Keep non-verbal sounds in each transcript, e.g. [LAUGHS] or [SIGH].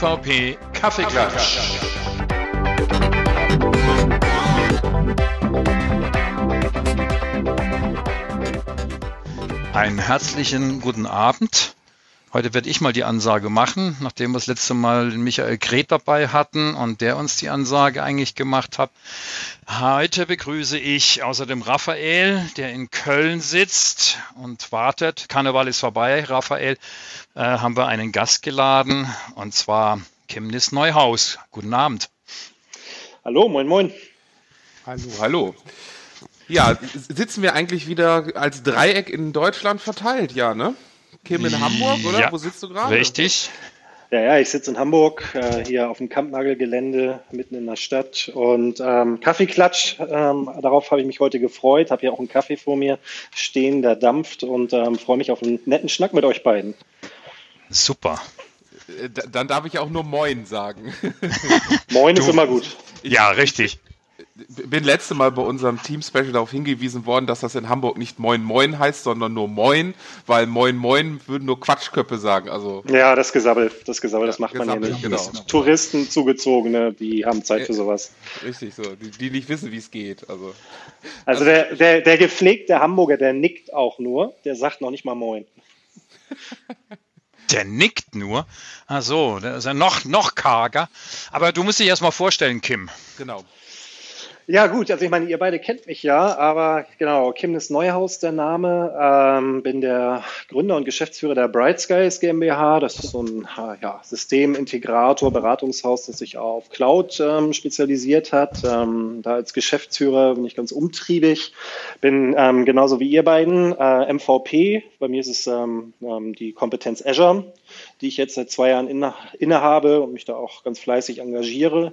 MVP Kaffeeklatsch. Einen herzlichen guten Abend. Heute werde ich mal die Ansage machen, nachdem wir das letzte Mal den Michael Gret dabei hatten und der uns die Ansage eigentlich gemacht hat. Heute begrüße ich außerdem Raphael, der in Köln sitzt und wartet. Karneval ist vorbei. Raphael, äh, haben wir einen Gast geladen und zwar Chemnitz Neuhaus. Guten Abend. Hallo, moin, moin. Hallo, hallo. Ja, sitzen wir eigentlich wieder als Dreieck in Deutschland verteilt, ja, ne? Kim in Hamburg, oder? Ja, Wo sitzt du gerade? Richtig. Ja, ja, ich sitze in Hamburg, äh, hier auf dem Kampnagelgelände, mitten in der Stadt. Und ähm, Kaffeeklatsch, ähm, darauf habe ich mich heute gefreut. Habe hier auch einen Kaffee vor mir stehen, der dampft und ähm, freue mich auf einen netten Schnack mit euch beiden. Super. Äh, Dann darf ich auch nur Moin sagen. Moin Du- ist immer gut. Ja, richtig. Bin letzte Mal bei unserem Team-Special darauf hingewiesen worden, dass das in Hamburg nicht Moin Moin heißt, sondern nur Moin, weil Moin Moin würden nur Quatschköppe sagen. Also Ja, das Gesabbel, das Gesabbel, das macht man hier Gesabbel, nicht. genau. Touristen, Zugezogene, die haben Zeit für sowas. richtig so, die, die nicht wissen, wie es geht. Also Also der, der, der gepflegte Hamburger, der nickt auch nur, der sagt noch nicht mal Moin. Der nickt nur. Ach so, der ist ja noch, noch karger. Aber du musst dich erst mal vorstellen, Kim. genau. Ja, gut, also ich meine, ihr beide kennt mich ja, aber genau, Chemnitz Neuhaus der Name. Ähm, bin der Gründer und Geschäftsführer der Bright Skies GmbH. Das ist so ein ja, Systemintegrator, Beratungshaus, das sich auf Cloud ähm, spezialisiert hat. Ähm, da als Geschäftsführer bin ich ganz umtriebig. Bin ähm, genauso wie ihr beiden äh, MVP. Bei mir ist es ähm, ähm, die Kompetenz Azure, die ich jetzt seit zwei Jahren inne, innehabe und mich da auch ganz fleißig engagiere.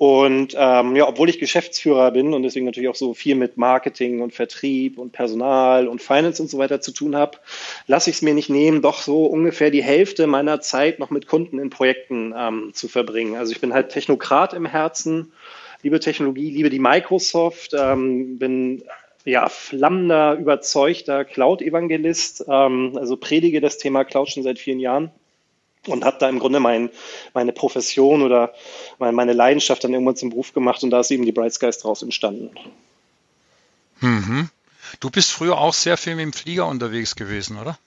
Und ähm, ja, obwohl ich Geschäftsführer bin und deswegen natürlich auch so viel mit Marketing und Vertrieb und Personal und Finance und so weiter zu tun habe, lasse ich es mir nicht nehmen, doch so ungefähr die Hälfte meiner Zeit noch mit Kunden in Projekten ähm, zu verbringen. Also ich bin halt Technokrat im Herzen, liebe Technologie, liebe die Microsoft, ähm, bin ja flammender, überzeugter Cloud-Evangelist, ähm, also predige das Thema Cloud schon seit vielen Jahren und habe da im Grunde mein, meine Profession oder mein, meine Leidenschaft dann irgendwann zum Beruf gemacht und da ist eben die Bright Skies draus entstanden. Mhm. Du bist früher auch sehr viel mit dem Flieger unterwegs gewesen, oder?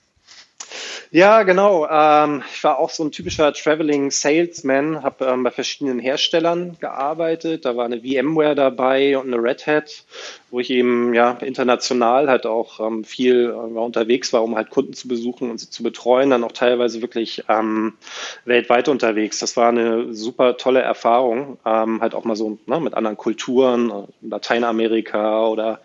Ja, genau. Ähm, ich war auch so ein typischer Traveling Salesman, habe ähm, bei verschiedenen Herstellern gearbeitet. Da war eine VMware dabei und eine Red Hat, wo ich eben ja international halt auch ähm, viel äh, unterwegs war, um halt Kunden zu besuchen und sie zu betreuen. Dann auch teilweise wirklich ähm, weltweit unterwegs. Das war eine super tolle Erfahrung, ähm, halt auch mal so ne, mit anderen Kulturen, äh, Lateinamerika oder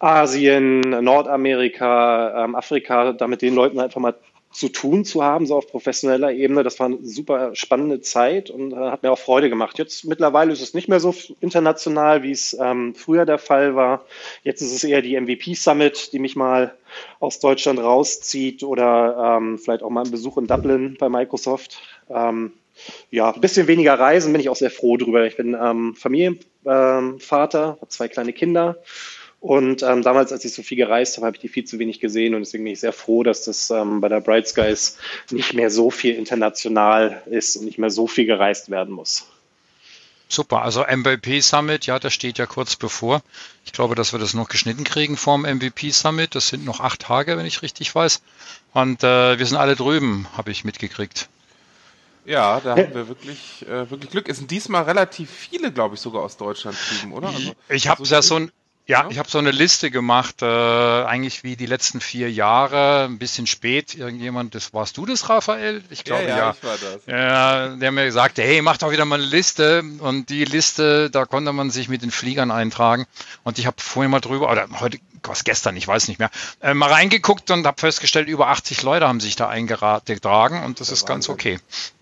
Asien, Nordamerika, ähm, Afrika, da mit den Leuten einfach mal zu tun zu haben, so auf professioneller Ebene. Das war eine super spannende Zeit und äh, hat mir auch Freude gemacht. Jetzt mittlerweile ist es nicht mehr so international, wie es ähm, früher der Fall war. Jetzt ist es eher die MVP Summit, die mich mal aus Deutschland rauszieht oder ähm, vielleicht auch mal ein Besuch in Dublin bei Microsoft. Ähm, ja, ein bisschen weniger Reisen bin ich auch sehr froh drüber. Ich bin ähm, Familienvater, ähm, habe zwei kleine Kinder und ähm, damals, als ich so viel gereist habe, habe ich die viel zu wenig gesehen und deswegen bin ich sehr froh, dass das ähm, bei der Bright Skies nicht mehr so viel international ist und nicht mehr so viel gereist werden muss. Super, also MVP Summit, ja, das steht ja kurz bevor. Ich glaube, dass wir das noch geschnitten kriegen vorm MVP Summit. Das sind noch acht Tage, wenn ich richtig weiß. Und äh, wir sind alle drüben, habe ich mitgekriegt. Ja, da haben wir wirklich, äh, wirklich Glück. Es sind diesmal relativ viele, glaube ich, sogar aus Deutschland drüben, oder? Also, Ich habe ja so ein, ja, Ja. ich habe so eine Liste gemacht, äh, eigentlich wie die letzten vier Jahre, ein bisschen spät. Irgendjemand, das warst du das, Raphael? Ich ja, glaube ja, ja. ich war das. Ja, der mir gesagt, hey, mach doch wieder mal eine Liste. Und die Liste, da konnte man sich mit den Fliegern eintragen. Und ich habe vorhin mal drüber, oder heute, was gestern, ich weiß nicht mehr, äh, mal reingeguckt und habe festgestellt, über 80 Leute haben sich da eingetragen und das ist ganz okay.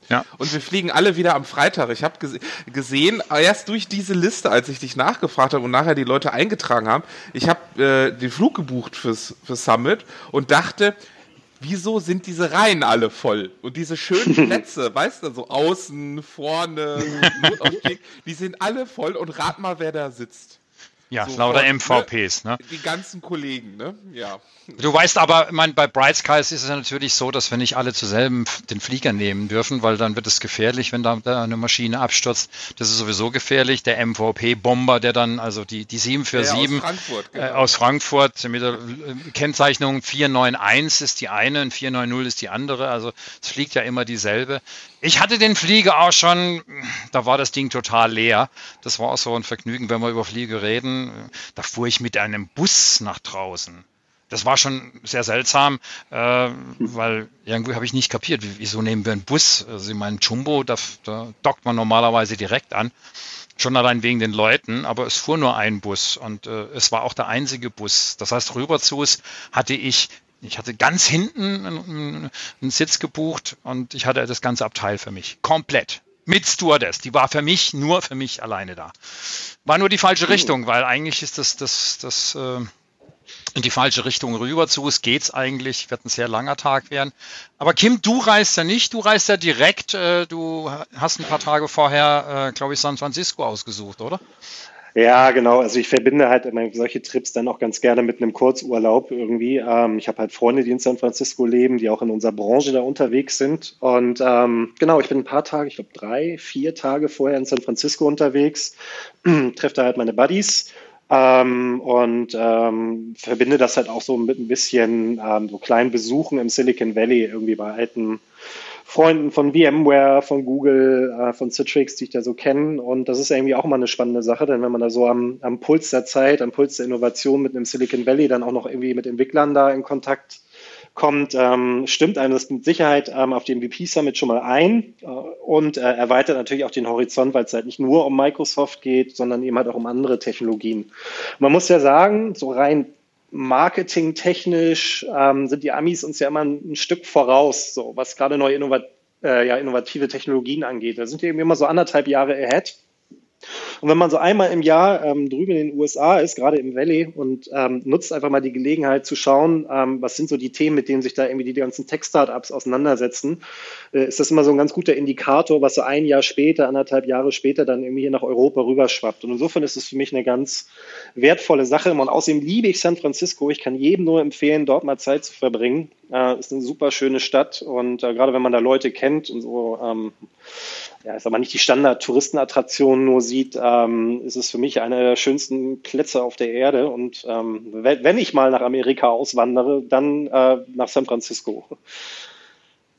Ja. Und wir fliegen alle wieder am Freitag. Ich habe gese gesehen, erst durch diese Liste, als ich dich nachgefragt habe und nachher die Leute eingetragen haben, ich habe äh, den Flug gebucht fürs, fürs Summit und dachte, wieso sind diese Reihen alle voll? Und diese schönen [LAUGHS] Plätze, weißt du, so außen, vorne, [LAUGHS] Notausstieg, die sind alle voll und rat mal, wer da sitzt. Ja, so lauter MVPs, ne? Die ganzen Kollegen, ne? Ja. Du weißt aber, mein, bei Bright Skies ist es natürlich so, dass wir nicht alle zuselben den Flieger nehmen dürfen, weil dann wird es gefährlich, wenn da, da eine Maschine abstürzt. Das ist sowieso gefährlich. Der MVP-Bomber, der dann, also die, die 747 ja, aus Frankfurt, genau. äh, aus Frankfurt mit der äh, Kennzeichnung 491 ist die eine und 490 ist die andere. Also es fliegt ja immer dieselbe. Ich hatte den Flieger auch schon, da war das Ding total leer. Das war auch so ein Vergnügen, wenn wir über Flieger reden. Da fuhr ich mit einem Bus nach draußen das war schon sehr seltsam, äh, weil irgendwie habe ich nicht kapiert, wieso nehmen wir einen Bus? Also ich meine, Jumbo, da, da dockt man normalerweise direkt an. Schon allein wegen den Leuten, aber es fuhr nur ein Bus und äh, es war auch der einzige Bus. Das heißt, rüber zu es hatte ich, ich hatte ganz hinten einen, einen Sitz gebucht und ich hatte das ganze Abteil für mich. Komplett mit Stewardess. Die war für mich, nur für mich alleine da. War nur die falsche Richtung, weil eigentlich ist das, das, das, äh, in die falsche Richtung rüber zu. Es geht's eigentlich, wird ein sehr langer Tag werden. Aber Kim, du reist ja nicht, du reist ja direkt. Äh, du hast ein paar Tage vorher, äh, glaube ich, San Francisco ausgesucht, oder? Ja, genau. Also ich verbinde halt solche Trips dann auch ganz gerne mit einem Kurzurlaub irgendwie. Ähm, ich habe halt Freunde, die in San Francisco leben, die auch in unserer Branche da unterwegs sind. Und ähm, genau, ich bin ein paar Tage, ich glaube drei, vier Tage vorher in San Francisco unterwegs, [CLEARS THROAT] treffe da halt meine Buddies ähm, und ähm, verbinde das halt auch so mit ein bisschen ähm, so kleinen Besuchen im Silicon Valley, irgendwie bei alten Freunden von VMware, von Google, äh, von Citrix, die ich da so kenne. Und das ist irgendwie auch mal eine spannende Sache, denn wenn man da so am, am Puls der Zeit, am Puls der Innovation mit einem Silicon Valley dann auch noch irgendwie mit Entwicklern da in Kontakt kommt, ähm, stimmt einem das mit Sicherheit ähm, auf dem VP Summit schon mal ein äh, und äh, erweitert natürlich auch den Horizont, weil es halt nicht nur um Microsoft geht, sondern eben halt auch um andere Technologien. Man muss ja sagen, so rein marketingtechnisch ähm, sind die Amis uns ja immer ein, ein Stück voraus, so was gerade neue innovat äh, ja, innovative Technologien angeht. Da sind wir eben immer so anderthalb Jahre ahead. Und wenn man so einmal im Jahr ähm, drüben in den USA ist, gerade im Valley, und ähm, nutzt einfach mal die Gelegenheit zu schauen, ähm, was sind so die Themen, mit denen sich da irgendwie die ganzen Tech-Startups auseinandersetzen, äh, ist das immer so ein ganz guter Indikator, was so ein Jahr später, anderthalb Jahre später dann irgendwie hier nach Europa rüberschwappt. Und insofern ist es für mich eine ganz wertvolle Sache. Und außerdem liebe ich San Francisco. Ich kann jedem nur empfehlen, dort mal Zeit zu verbringen. Äh, ist eine super schöne Stadt und äh, gerade wenn man da Leute kennt und so, ähm, ja, ist aber nicht die Standard-Touristenattraktion nur sieht, ähm, ist es für mich einer der schönsten Plätze auf der Erde. Und ähm, wenn ich mal nach Amerika auswandere, dann äh, nach San Francisco.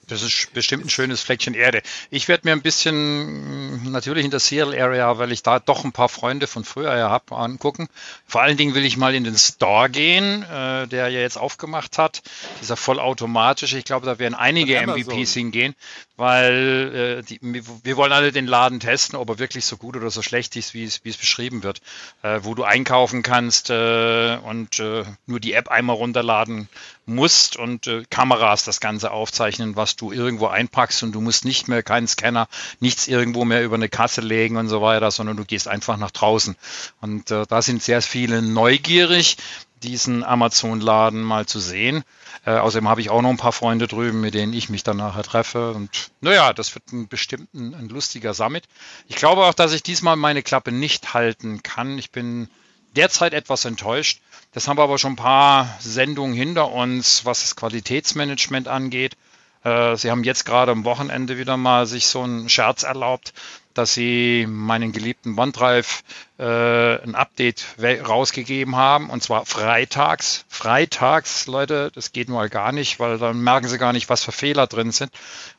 Das ist bestimmt ein schönes Fleckchen Erde. Ich werde mir ein bisschen mm, natürlich in der Seattle Area, weil ich da doch ein paar Freunde von früher ja habe, angucken. Vor allen Dingen will ich mal in den Store gehen, äh, der ja jetzt aufgemacht hat. Dieser vollautomatische. Ich glaube, da werden einige MVPs hingehen, weil äh, die, wir wollen alle den Laden testen, ob er wirklich so gut oder so schlecht ist, wie es, wie es beschrieben wird. Äh, wo du einkaufen kannst äh, und äh, nur die App einmal runterladen musst und äh, Kameras das Ganze aufzeichnen, was du irgendwo einpackst und du musst nicht mehr keinen Scanner, nichts irgendwo mehr über eine Kasse legen und so weiter, sondern du gehst einfach nach draußen. Und äh, da sind sehr viele neugierig, diesen Amazon-Laden mal zu sehen. Äh, außerdem habe ich auch noch ein paar Freunde drüben, mit denen ich mich dann nachher treffe. Und naja, das wird ein bestimmt ein, ein lustiger Summit. Ich glaube auch, dass ich diesmal meine Klappe nicht halten kann. Ich bin derzeit etwas enttäuscht. Das haben wir aber schon ein paar Sendungen hinter uns, was das Qualitätsmanagement angeht. Äh, sie haben jetzt gerade am Wochenende wieder mal sich so einen Scherz erlaubt, dass sie meinen geliebten OneDrive äh, ein Update rausgegeben haben und zwar freitags. Freitags, Leute, das geht mal gar nicht, weil dann merken sie gar nicht, was für Fehler drin sind.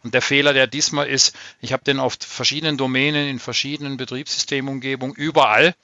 Und der Fehler, der diesmal ist, ich habe den auf verschiedenen Domänen, in verschiedenen Betriebssystemumgebungen, überall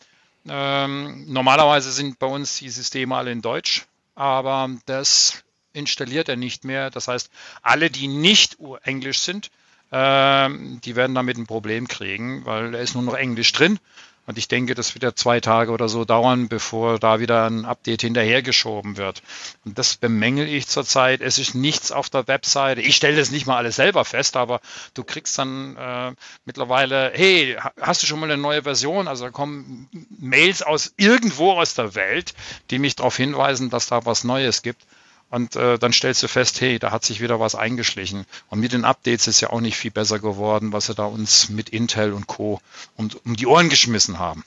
ähm, normalerweise sind bei uns die Systeme alle in Deutsch, aber das installiert er nicht mehr. Das heißt, alle, die nicht Englisch sind, ähm, die werden damit ein Problem kriegen, weil da ist nur noch Englisch drin. Und ich denke, das wird ja zwei Tage oder so dauern, bevor da wieder ein Update hinterhergeschoben wird. Und das bemängel ich zurzeit. Es ist nichts auf der Webseite. Ich stelle das nicht mal alles selber fest, aber du kriegst dann äh, mittlerweile, hey, hast du schon mal eine neue Version? Also da kommen Mails aus irgendwo aus der Welt, die mich darauf hinweisen, dass da was Neues gibt. Und äh, dann stellst du fest, hey, da hat sich wieder was eingeschlichen. Und mit den Updates ist ja auch nicht viel besser geworden, was sie da uns mit Intel und Co. um, um die Ohren geschmissen haben.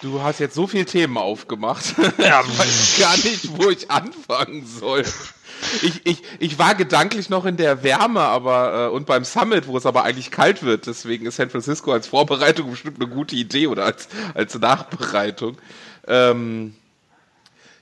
Du hast jetzt so viele Themen aufgemacht. [LAUGHS] Ja. ich weiß gar nicht, wo ich anfangen soll. Ich, ich, ich war gedanklich noch in der Wärme, aber äh, und beim Summit, wo es aber eigentlich kalt wird. Deswegen ist San Francisco als Vorbereitung bestimmt eine gute Idee oder als, als Nachbereitung. Ähm,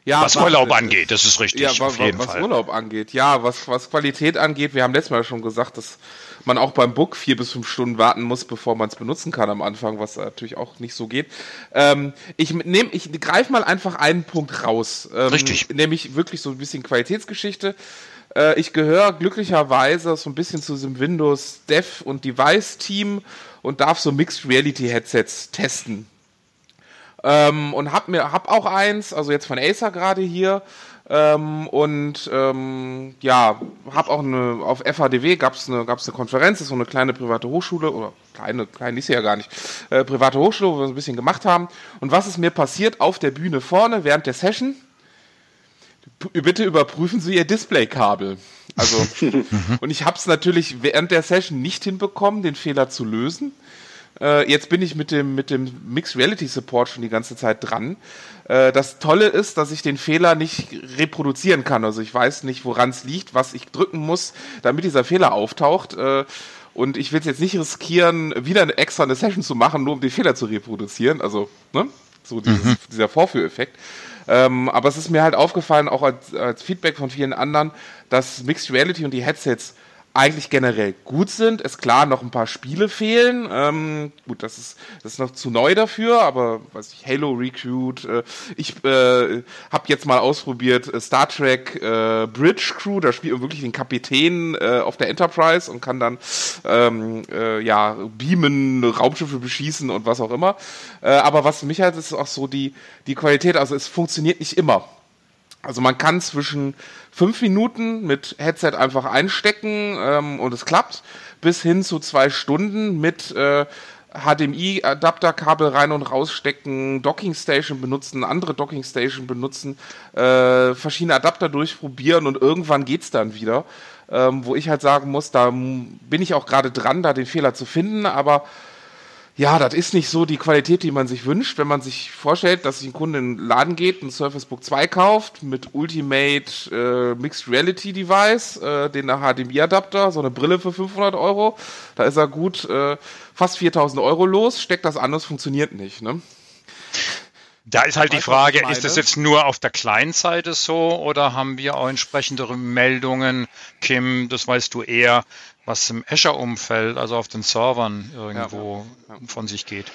ja, was Urlaub angeht, das ist richtig. Ja, auf jeden was Fall. Urlaub angeht, ja, was, was Qualität angeht, wir haben letztes Mal schon gesagt, dass man auch beim Book vier bis fünf Stunden warten muss, bevor man es benutzen kann am Anfang, was natürlich auch nicht so geht. Ähm, ich nehme, ich greife mal einfach einen Punkt raus. Ähm, Richtig. Nämlich wirklich so ein bisschen Qualitätsgeschichte. Äh, ich gehöre glücklicherweise so ein bisschen zu diesem Windows Dev und Device Team und darf so Mixed Reality Headsets testen. Ähm, und hab mir hab auch eins, also jetzt von Acer gerade hier. Ähm, und ähm, ja, habe auch eine, auf FADW gab es eine, gab's eine Konferenz, das ist so eine kleine private Hochschule, oder kleine, klein ist sie ja gar nicht, äh, private Hochschule, wo wir so ein bisschen gemacht haben. Und was ist mir passiert auf der Bühne vorne während der Session? P bitte überprüfen Sie Ihr Displaykabel. Also, [LAUGHS] und ich habe es natürlich während der Session nicht hinbekommen, den Fehler zu lösen. Äh, jetzt bin ich mit dem, mit dem Mixed Reality Support schon die ganze Zeit dran. Äh, das Tolle ist, dass ich den Fehler nicht reproduzieren kann. Also ich weiß nicht, woran es liegt, was ich drücken muss, damit dieser Fehler auftaucht. Äh, und ich will jetzt nicht riskieren, wieder eine extra eine Session zu machen, nur um den Fehler zu reproduzieren. Also, ne? So dieses, mhm. dieser Vorführeffekt. Ähm, aber es ist mir halt aufgefallen, auch als, als Feedback von vielen anderen, dass Mixed Reality und die Headsets eigentlich generell gut sind. Es klar noch ein paar Spiele fehlen. Ähm, gut, das ist, das ist noch zu neu dafür, aber weiß ich, Halo Recruit. Äh, ich äh, habe jetzt mal ausprobiert äh, Star Trek äh, Bridge Crew. Da spielt man wirklich den Kapitän äh, auf der Enterprise und kann dann ähm, äh, ja beamen, Raumschiffe beschießen und was auch immer. Äh, aber was mich halt ist auch so die die Qualität. Also es funktioniert nicht immer. Also man kann zwischen fünf Minuten mit Headset einfach einstecken ähm, und es klappt, bis hin zu zwei Stunden mit äh, HDMI-Adapterkabel rein und rausstecken, Dockingstation benutzen, andere Dockingstation benutzen, äh, verschiedene Adapter durchprobieren und irgendwann geht's dann wieder. Ähm, wo ich halt sagen muss, da bin ich auch gerade dran, da den Fehler zu finden, aber ja, das ist nicht so die Qualität, die man sich wünscht, wenn man sich vorstellt, dass sich ein Kunde in den Laden geht, ein Surface Book 2 kauft mit Ultimate äh, Mixed Reality Device, äh, den HDMI-Adapter, so eine Brille für 500 Euro. Da ist er gut äh, fast 4000 Euro los, steckt das an, das funktioniert nicht. Ne? Da ist halt die Frage, ist das jetzt nur auf der Client-Seite so oder haben wir auch entsprechende Meldungen, Kim, das weißt du eher, was im Azure-Umfeld, also auf den Servern irgendwo ja, ja, ja. von sich geht?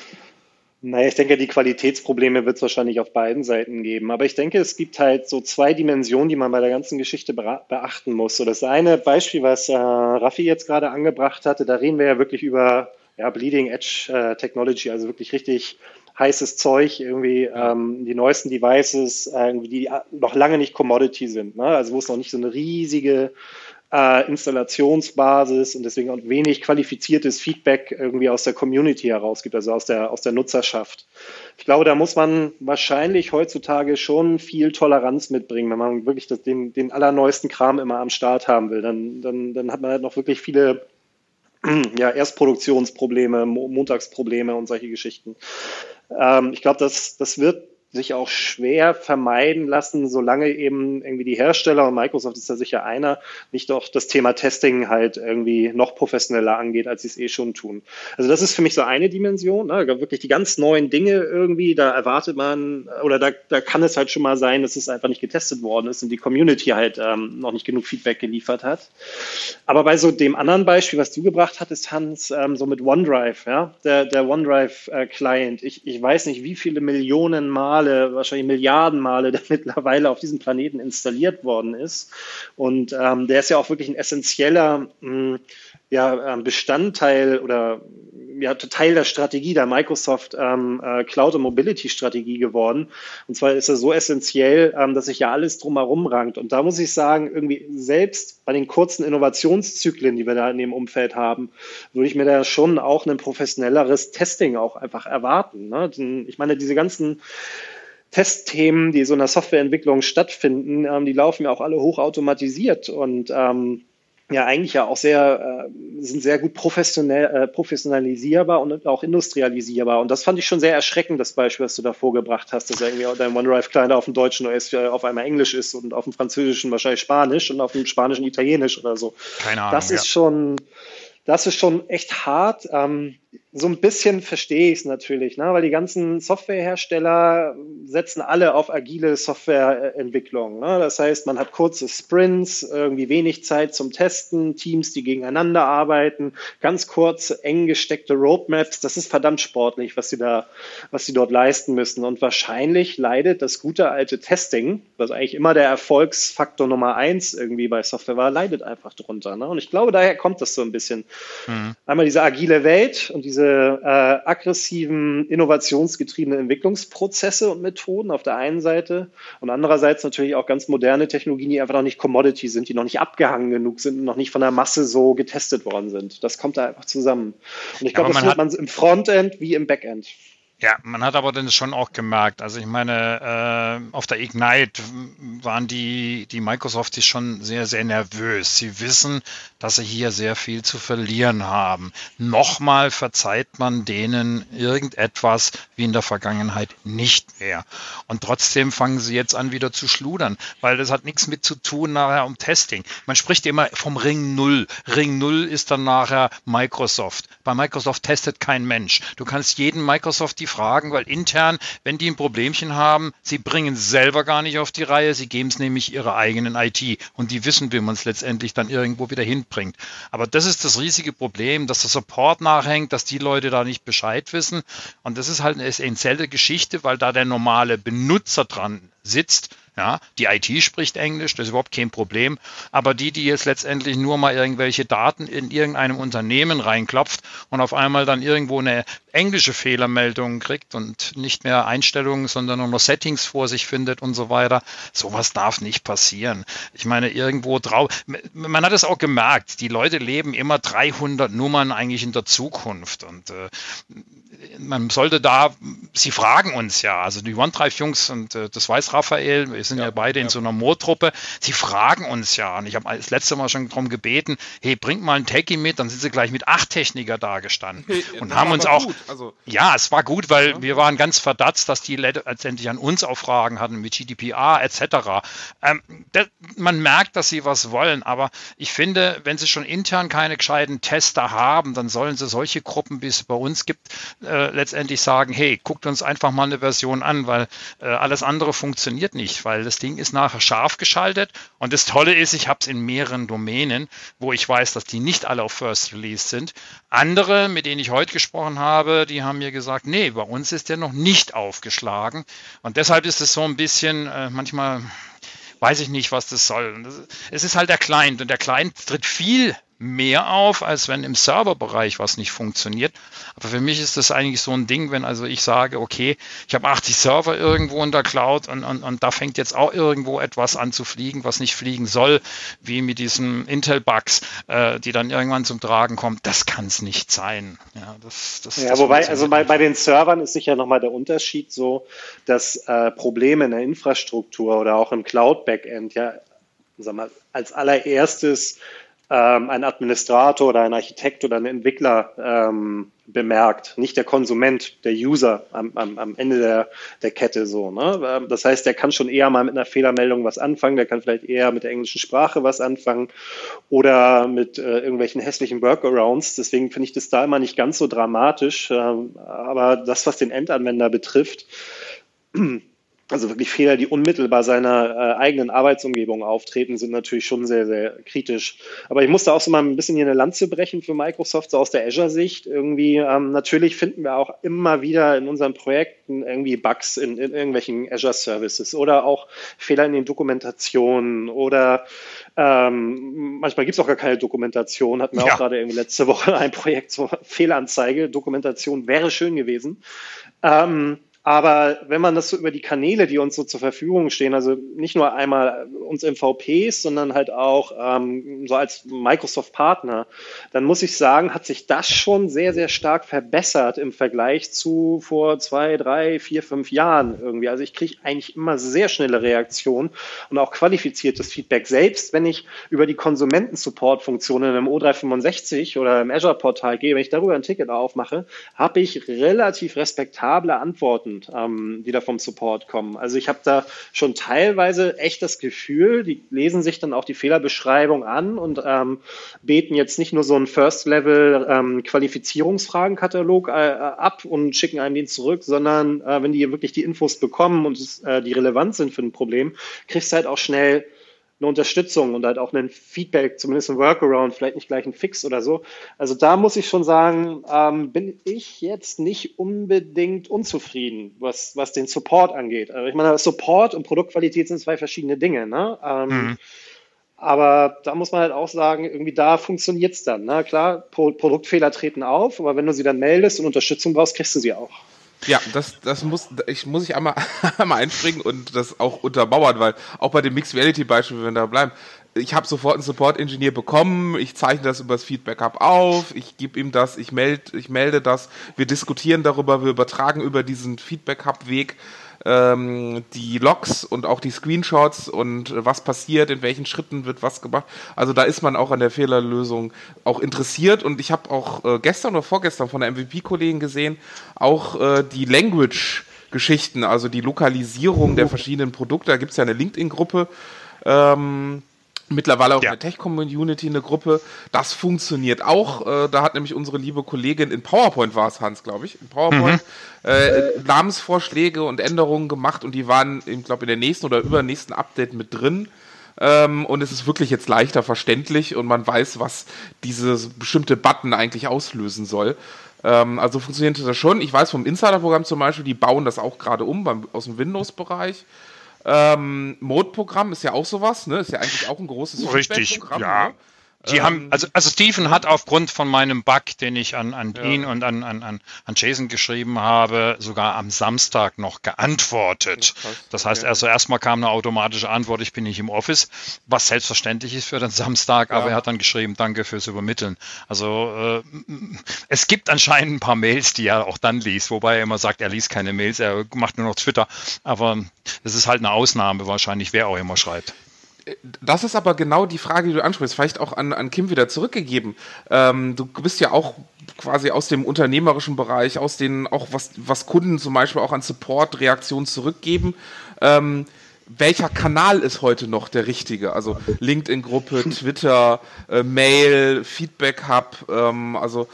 Naja, ich denke, die Qualitätsprobleme wird es wahrscheinlich auf beiden Seiten geben. Aber ich denke, es gibt halt so zwei Dimensionen, die man bei der ganzen Geschichte beachten muss. So das eine Beispiel, was äh, Raffi jetzt gerade angebracht hatte, da reden wir ja wirklich über ja, Bleeding Edge äh, Technology, also wirklich richtig heißes Zeug, irgendwie ähm, die neuesten Devices, äh, die noch lange nicht Commodity sind. Ne? Also wo es noch nicht so eine riesige äh, Installationsbasis und deswegen auch wenig qualifiziertes Feedback irgendwie aus der Community heraus gibt, also aus der, aus der Nutzerschaft. Ich glaube, da muss man wahrscheinlich heutzutage schon viel Toleranz mitbringen, wenn man wirklich das, den, den allerneuesten Kram immer am Start haben will. Dann, dann, dann hat man halt noch wirklich viele [CLEARS THROAT] ja, Erstproduktionsprobleme, Montagsprobleme und solche Geschichten. Ähm, ich glaube, das, das wird sich auch schwer vermeiden lassen, solange eben irgendwie die Hersteller und Microsoft ist da sicher einer, nicht doch das Thema Testing halt irgendwie noch professioneller angeht, als sie es eh schon tun. Also das ist für mich so eine Dimension, ne? wirklich die ganz neuen Dinge irgendwie, da erwartet man oder da, da kann es halt schon mal sein, dass es einfach nicht getestet worden ist und die Community halt ähm, noch nicht genug Feedback geliefert hat. Aber bei so dem anderen Beispiel, was du gebracht hattest, Hans, ähm, so mit OneDrive, ja, der, der OneDrive-Client, äh, ich, ich weiß nicht, wie viele Millionen Mal Male, wahrscheinlich Milliarden Male, [LAUGHS] der mittlerweile auf diesem Planeten installiert worden ist. Und ähm, der ist ja auch wirklich ein essentieller mh, hm, ja, ähm, Bestandteil oder ja, Teil der Strategie der Microsoft ähm, äh, Cloud und Mobility Strategie geworden. Und zwar ist er so essentiell, ähm, dass sich ja alles drumherum rankt. Und da muss ich sagen, irgendwie selbst bei den kurzen Innovationszyklen, die wir da in dem Umfeld haben, würde ich mir da schon auch ein professionelleres Testing auch einfach erwarten. Ne? Ich meine, diese ganzen Testthemen, die so in der Softwareentwicklung stattfinden, ähm, die laufen ja auch alle hochautomatisiert und ähm, ja eigentlich ja auch sehr, äh, sind sehr gut professionell, äh, professionalisierbar und auch industrialisierbar. Und das fand ich schon sehr erschreckend, das Beispiel, was du da vorgebracht hast, dass irgendwie dein OneDrive-Client auf dem Deutschen OS auf einmal Englisch ist und auf dem Französischen wahrscheinlich Spanisch und auf dem Spanischen Italienisch oder so. Keine Ahnung. Das ist ja. schon, das ist schon echt hart. Ähm, so ein bisschen verstehe ich es natürlich, ne? weil die ganzen Softwarehersteller setzen alle auf agile Softwareentwicklung. Ne? Das heißt, man hat kurze Sprints, irgendwie wenig Zeit zum Testen, Teams, die gegeneinander arbeiten, ganz kurz, eng gesteckte Roadmaps. Das ist verdammt sportlich, was sie da, was sie dort leisten müssen. Und wahrscheinlich leidet das gute alte Testing, was eigentlich immer der Erfolgsfaktor Nummer eins irgendwie bei Software war, leidet einfach drunter. Ne? Und ich glaube, daher kommt das so ein bisschen. Mhm. Einmal diese agile Welt und diese diese äh, aggressiven, innovationsgetriebenen Entwicklungsprozesse und Methoden auf der einen Seite und andererseits natürlich auch ganz moderne Technologien, die einfach noch nicht Commodity sind, die noch nicht abgehangen genug sind und noch nicht von der Masse so getestet worden sind. Das kommt da einfach zusammen. Und ich glaube, das hat man im Frontend wie im Backend. Ja, man hat aber dann schon auch gemerkt, also ich meine, äh, auf der Ignite waren die, die Microsofties schon sehr, sehr nervös. Sie wissen, dass sie hier sehr viel zu verlieren haben. Nochmal verzeiht man denen irgendetwas wie in der Vergangenheit nicht mehr. Und trotzdem fangen sie jetzt an, wieder zu schludern, weil das hat nichts mit zu tun nachher um Testing. Man spricht immer vom Ring Null. Ring Null ist dann nachher Microsoft. Bei Microsoft testet kein Mensch. Du kannst jeden Microsoft die fragen, weil intern, wenn die ein Problemchen haben, sie bringen es selber gar nicht auf die Reihe, sie geben es nämlich ihrer eigenen IT und die wissen, wie man es letztendlich dann irgendwo wieder hinbringt. Aber das ist das riesige Problem, dass der Support nachhängt, dass die Leute da nicht Bescheid wissen und das ist halt eine essentielle Geschichte, weil da der normale Benutzer dran sitzt ja, die IT spricht Englisch, das ist überhaupt kein Problem. Aber die, die jetzt letztendlich nur mal irgendwelche Daten in irgendeinem Unternehmen reinklopft und auf einmal dann irgendwo eine englische Fehlermeldung kriegt und nicht mehr Einstellungen, sondern nur noch Settings vor sich findet und so weiter, sowas darf nicht passieren. Ich meine, irgendwo drauf, man hat es auch gemerkt, die Leute leben immer 300 Nummern eigentlich in der Zukunft und äh, man sollte da, sie fragen uns ja, also die OneDrive-Jungs und äh, das weiß Raphael, wir sind ja, ja beide ja. in so einer Moortruppe, sie fragen uns ja und ich habe das letzte Mal schon darum gebeten, hey, bringt mal ein Techie mit, dann sind sie gleich mit acht Techniker da gestanden und haben uns auch, also, ja, es war gut, weil ja. wir waren ganz verdatzt, dass die letztendlich an uns auch Fragen hatten mit GDPR etc. Ähm, das, man merkt, dass sie was wollen, aber ich finde, wenn sie schon intern keine gescheiten Tester haben, dann sollen sie solche Gruppen, wie es bei uns gibt, äh, letztendlich sagen, hey, guckt uns einfach mal eine Version an, weil äh, alles andere funktioniert nicht, weil das Ding ist nachher scharf geschaltet und das Tolle ist, ich habe es in mehreren Domänen, wo ich weiß, dass die nicht alle auf First Release sind. Andere, mit denen ich heute gesprochen habe, die haben mir gesagt, nee, bei uns ist der noch nicht aufgeschlagen und deshalb ist es so ein bisschen äh, manchmal weiß ich nicht, was das soll. Es ist halt der Client und der Client tritt viel mehr auf, als wenn im Serverbereich was nicht funktioniert. Aber für mich ist das eigentlich so ein Ding, wenn also ich sage, okay, ich habe 80 Server irgendwo in der Cloud und, und, und da fängt jetzt auch irgendwo etwas an zu fliegen, was nicht fliegen soll, wie mit diesen Intel-Bugs, äh, die dann irgendwann zum Tragen kommen. Das kann es nicht sein. Ja, das, das, ja das wobei, also bei, bei den Servern ist sicher nochmal der Unterschied so, dass äh, Probleme in der Infrastruktur oder auch im Cloud-Backend ja sag mal, als allererstes ähm, ein Administrator oder ein Architekt oder ein Entwickler ähm, bemerkt, nicht der Konsument, der User am, am, am Ende der, der Kette so. Ne? Ähm, das heißt, der kann schon eher mal mit einer Fehlermeldung was anfangen, der kann vielleicht eher mit der englischen Sprache was anfangen oder mit äh, irgendwelchen hässlichen Workarounds. Deswegen finde ich das da immer nicht ganz so dramatisch. Ähm, aber das, was den Endanwender betrifft, [CLEARS THROAT] also wirklich Fehler, die unmittelbar seiner äh, eigenen Arbeitsumgebung auftreten, sind natürlich schon sehr, sehr kritisch. Aber ich musste auch so mal ein bisschen hier eine Lanze brechen für Microsoft, so aus der Azure-Sicht. Irgendwie, ähm, natürlich finden wir auch immer wieder in unseren Projekten irgendwie Bugs in, in irgendwelchen Azure-Services oder auch Fehler in den Dokumentationen oder ähm, manchmal gibt es auch gar keine Dokumentation. Hatten wir ja. auch gerade irgendwie letzte Woche ein Projekt, so Fehlanzeige, Dokumentation wäre schön gewesen. Ähm, Aber wenn man das so über die Kanäle, die uns so zur Verfügung stehen, also nicht nur einmal uns MVPs, sondern halt auch ähm, so als Microsoft-Partner, dann muss ich sagen, hat sich das schon sehr, sehr stark verbessert im Vergleich zu vor zwei, drei, vier, fünf Jahren irgendwie. Also ich kriege eigentlich immer sehr schnelle Reaktionen und auch qualifiziertes Feedback, selbst wenn ich über die Konsumentensupport-Funktionen im O365 oder im Azure-Portal gehe, wenn ich darüber ein Ticket aufmache, habe ich relativ respektable Antworten bedeutend, ähm, die da vom Support kommen. Also ich habe da schon teilweise echt das Gefühl, die lesen sich dann auch die Fehlerbeschreibung an und ähm, beten jetzt nicht nur so einen First-Level-Qualifizierungsfragenkatalog ähm, äh, ab und schicken einem den zurück, sondern äh, wenn die wirklich die Infos bekommen und äh, die relevant sind für ein Problem, kriegst du halt auch schnell eine Unterstützung und halt auch ein Feedback, zumindest ein Workaround, vielleicht nicht gleich ein Fix oder so. Also da muss ich schon sagen, ähm, bin ich jetzt nicht unbedingt unzufrieden, was, was den Support angeht. Also ich meine, Support und Produktqualität sind zwei verschiedene Dinge. Ne? Ähm, mhm. Aber da muss man halt auch sagen, irgendwie da funktioniert es dann. Ne? Klar, Pro Produktfehler treten auf, aber wenn du sie dann meldest und Unterstützung brauchst, kriegst du sie auch. Ja, das, das muss ich, muss ich einmal, [LAUGHS] einmal einspringen und das auch untermauern, weil auch bei dem Mixed Reality Beispiel, wenn wir da bleiben, ich habe sofort einen Support-Ingenieur bekommen, ich zeichne das über das Feedback Hub auf, ich gebe ihm das, ich, meld, ich melde das, wir diskutieren darüber, wir übertragen über diesen Feedback Hub-Weg ähm, die Logs und auch die Screenshots und äh, was passiert, in welchen Schritten wird was gemacht. Also da ist man auch an der Fehlerlösung auch interessiert und ich habe auch äh, gestern oder vorgestern von der MVP-Kollegen gesehen, auch äh, die Language Geschichten, also die Lokalisierung der verschiedenen Produkte. Da gibt es ja eine LinkedIn-Gruppe, ähm, Mittlerweile auch ja. in der Tech-Community eine Gruppe. Das funktioniert auch. Äh, da hat nämlich unsere liebe Kollegin in PowerPoint war es, Hans, glaube ich, in PowerPoint mhm. äh, Namensvorschläge und Änderungen gemacht und die waren, ich glaube, in der nächsten oder übernächsten Update mit drin. Ähm, und es ist wirklich jetzt leichter verständlich und man weiß, was dieses bestimmte Button eigentlich auslösen soll. Ähm, also funktioniert das schon. Ich weiß vom Insider-Programm zum Beispiel, die bauen das auch gerade um beim, aus dem Windows-Bereich. Ähm, Mode-Programm ist ja auch sowas, ne? Ist ja eigentlich auch ein großes Richtig, ja. Ne? Die ähm, haben, also, also Stephen hat aufgrund von meinem Bug, den ich an, an ja. ihn und an, an, an Jason geschrieben habe, sogar am Samstag noch geantwortet. Ja, das heißt, also erstmal kam eine automatische Antwort, ich bin nicht im Office, was selbstverständlich ist für den Samstag, ja. aber er hat dann geschrieben, danke fürs Übermitteln. Also äh, es gibt anscheinend ein paar Mails, die er auch dann liest, wobei er immer sagt, er liest keine Mails, er macht nur noch Twitter. Aber es ist halt eine Ausnahme wahrscheinlich, wer auch immer schreibt das ist aber genau die Frage, die du ansprichst, vielleicht auch an, an Kim wieder zurückgegeben. Ähm, du bist ja auch quasi aus dem unternehmerischen Bereich, aus den, auch was, was Kunden zum Beispiel auch an Support-Reaktionen zurückgeben. Ähm, welcher Kanal ist heute noch der richtige? Also LinkedIn-Gruppe, [LAUGHS] Twitter, äh, Mail, Feedback-Hub, ähm, also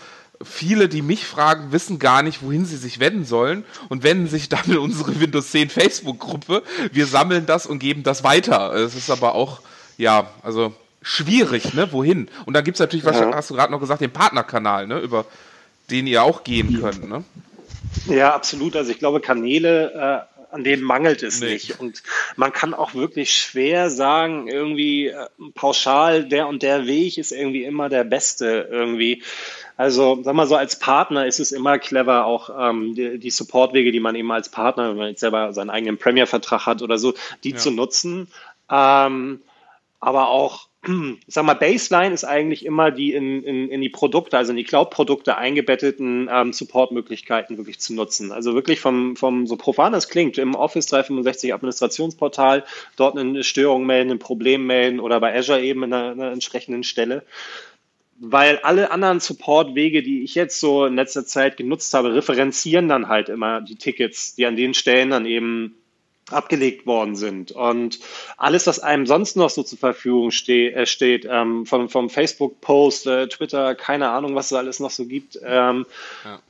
viele, die mich fragen, wissen gar nicht, wohin sie sich wenden sollen und wenden sich dann in unsere Windows 10 Facebook-Gruppe. Wir sammeln das und geben das weiter. Es ist aber auch, ja, also schwierig, ne? Wohin? Und dann gibt es natürlich, ja. hast du gerade noch gesagt, den Partnerkanal, ne? Über den ihr auch gehen könnt, ne? Ja, absolut. Also ich glaube, Kanäle, äh, an denen mangelt es nee. nicht. Und man kann auch wirklich schwer sagen, irgendwie äh, pauschal, der und der Weg ist irgendwie immer der beste irgendwie. Also, sag mal so, als Partner ist es immer clever, auch ähm, die, die Supportwege, die man eben als Partner, wenn man jetzt selber seinen eigenen Premier-Vertrag hat oder so, die ja. zu nutzen. Ähm, aber auch, ich [CLEARS THROAT] sag mal, Baseline ist eigentlich immer die in, in, in die Produkte, also in die Cloud-Produkte eingebetteten ähm, Support-Möglichkeiten wirklich zu nutzen. Also wirklich vom, vom so profan das klingt, im Office 365 Administrationsportal dort eine Störung melden, ein Problem melden oder bei Azure eben in einer, einer entsprechenden Stelle weil alle anderen Support-Wege, die ich jetzt so in letzter Zeit genutzt habe, referenzieren dann halt immer die Tickets, die an den Stellen dann eben abgelegt worden sind. Und alles, was einem sonst noch so zur Verfügung ste äh, steht, ähm, vom, vom Facebook-Post, äh, Twitter, keine Ahnung, was es alles noch so gibt, ähm, ja, ja